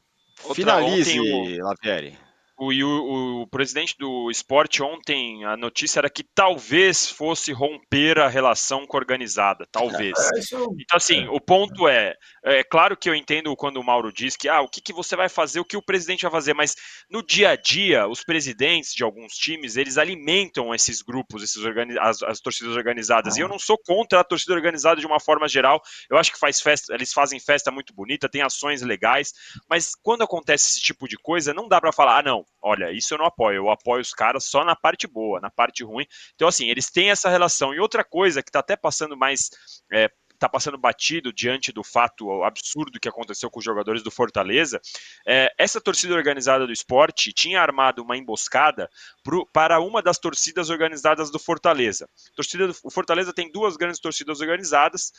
Finalize, Outra, Lavieri. O, o, o, presidente do esporte ontem, a notícia era que talvez fosse romper a relação com a organizada, talvez. É, então, assim, o ponto é, é claro que eu entendo quando o Mauro diz que, ah, o que, que você vai fazer, o que o presidente vai fazer, mas no dia a dia, os presidentes de alguns times, eles alimentam esses grupos, esses as, as torcidas organizadas, e eu não sou contra a torcida organizada de uma forma geral, eu acho que faz festa, eles fazem festa muito bonita, tem ações legais, mas quando acontece esse tipo de coisa, não dá para falar, ah, não, olha, isso eu não apoio, eu apoio os caras só na parte boa, na parte ruim. Então, assim, eles têm essa relação. E outra coisa que está até passando mais. É, está passando batido diante do fato absurdo que aconteceu com os jogadores do Fortaleza. É, essa torcida organizada do esporte tinha armado uma emboscada pro, para uma das torcidas organizadas do Fortaleza. Torcida do, o Fortaleza tem duas grandes torcidas organizadas.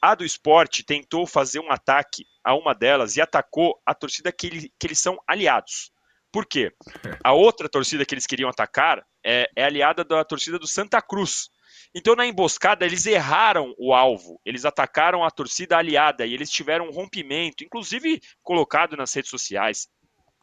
A do esporte tentou fazer um ataque a uma delas e atacou a torcida que, ele, que eles são aliados. Por quê? A outra torcida que eles queriam atacar é, é aliada da torcida do Santa Cruz. Então, na emboscada, eles erraram o alvo, eles atacaram a torcida aliada e eles tiveram um rompimento, inclusive colocado nas redes sociais.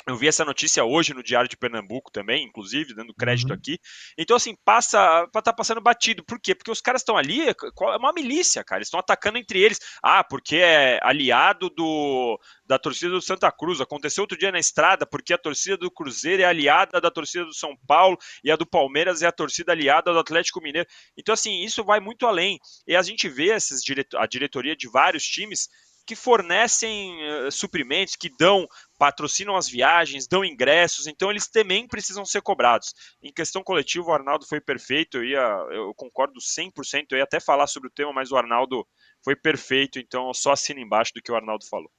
Eu vi essa notícia hoje no Diário de Pernambuco também, inclusive, dando crédito uhum. aqui. Então, assim, passa, tá passando batido. Por quê? Porque os caras estão ali, é, é uma milícia, cara. Eles estão atacando entre eles. Ah, porque é aliado do, da torcida do Santa Cruz. Aconteceu outro dia na estrada, porque a torcida do Cruzeiro é aliada da torcida do São Paulo e a do Palmeiras é a torcida aliada do Atlético Mineiro. Então, assim, isso vai muito além. E a gente vê esses a diretoria de vários times que fornecem uh, suprimentos, que dão, patrocinam as viagens, dão ingressos, então eles também precisam ser cobrados. Em questão coletiva, o Arnaldo foi perfeito, eu, ia, eu concordo 100%, eu ia até falar sobre o tema, mas o Arnaldo foi perfeito, então eu só assino embaixo do que o Arnaldo falou.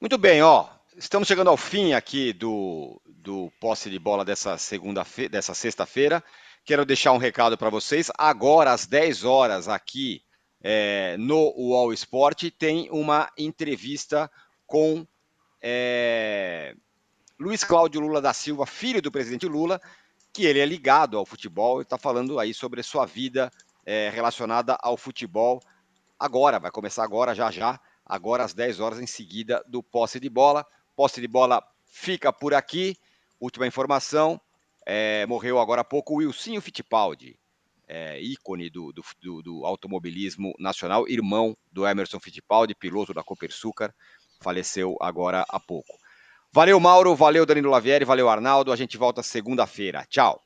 Muito bem, ó, estamos chegando ao fim aqui do, do posse de bola dessa segunda dessa sexta-feira. Quero deixar um recado para vocês. Agora, às 10 horas, aqui é, no UOL Sport, tem uma entrevista com é, Luiz Cláudio Lula da Silva, filho do presidente Lula, que ele é ligado ao futebol e está falando aí sobre sua vida é, relacionada ao futebol. Agora, vai começar agora, já já, agora às 10 horas em seguida do posse de bola. Posse de bola fica por aqui. Última informação, é, morreu agora há pouco o Wilsinho Fittipaldi, é, ícone do, do, do, automobilismo nacional, irmão do Emerson Fittipaldi, piloto da Copersucar, faleceu agora há pouco. Valeu, Mauro, valeu, Danilo Lavieri, valeu, Arnaldo. A gente volta segunda-feira. Tchau.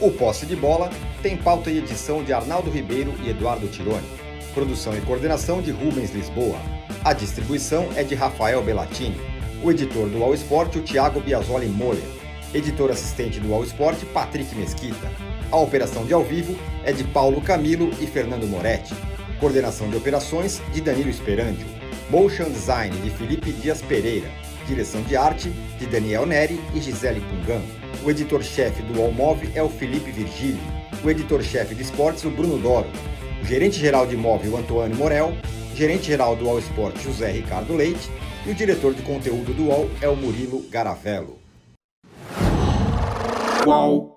O Posse de Bola tem pauta e edição de Arnaldo Ribeiro e Eduardo Tironi. Produção e coordenação de Rubens Lisboa. A distribuição é de Rafael Bellatini. O editor do All Sport, o Thiago Biasoli Moller. Editor assistente do All Sport, Patrick Mesquita. A operação de ao vivo é de Paulo Camilo e Fernando Moretti. Coordenação de operações de Danilo Esperandio. Motion Design de Felipe Dias Pereira. Direção de arte de Daniel Neri e Gisele Pungan. O editor-chefe do Allmove é o Felipe Virgílio. O editor-chefe de esportes, o Bruno Doro. Gerente-geral de imóvel, Antônio Morel gerente-geral do All Sport José Ricardo Leite e o diretor de conteúdo do UOL é o Murilo Garavello. Qual?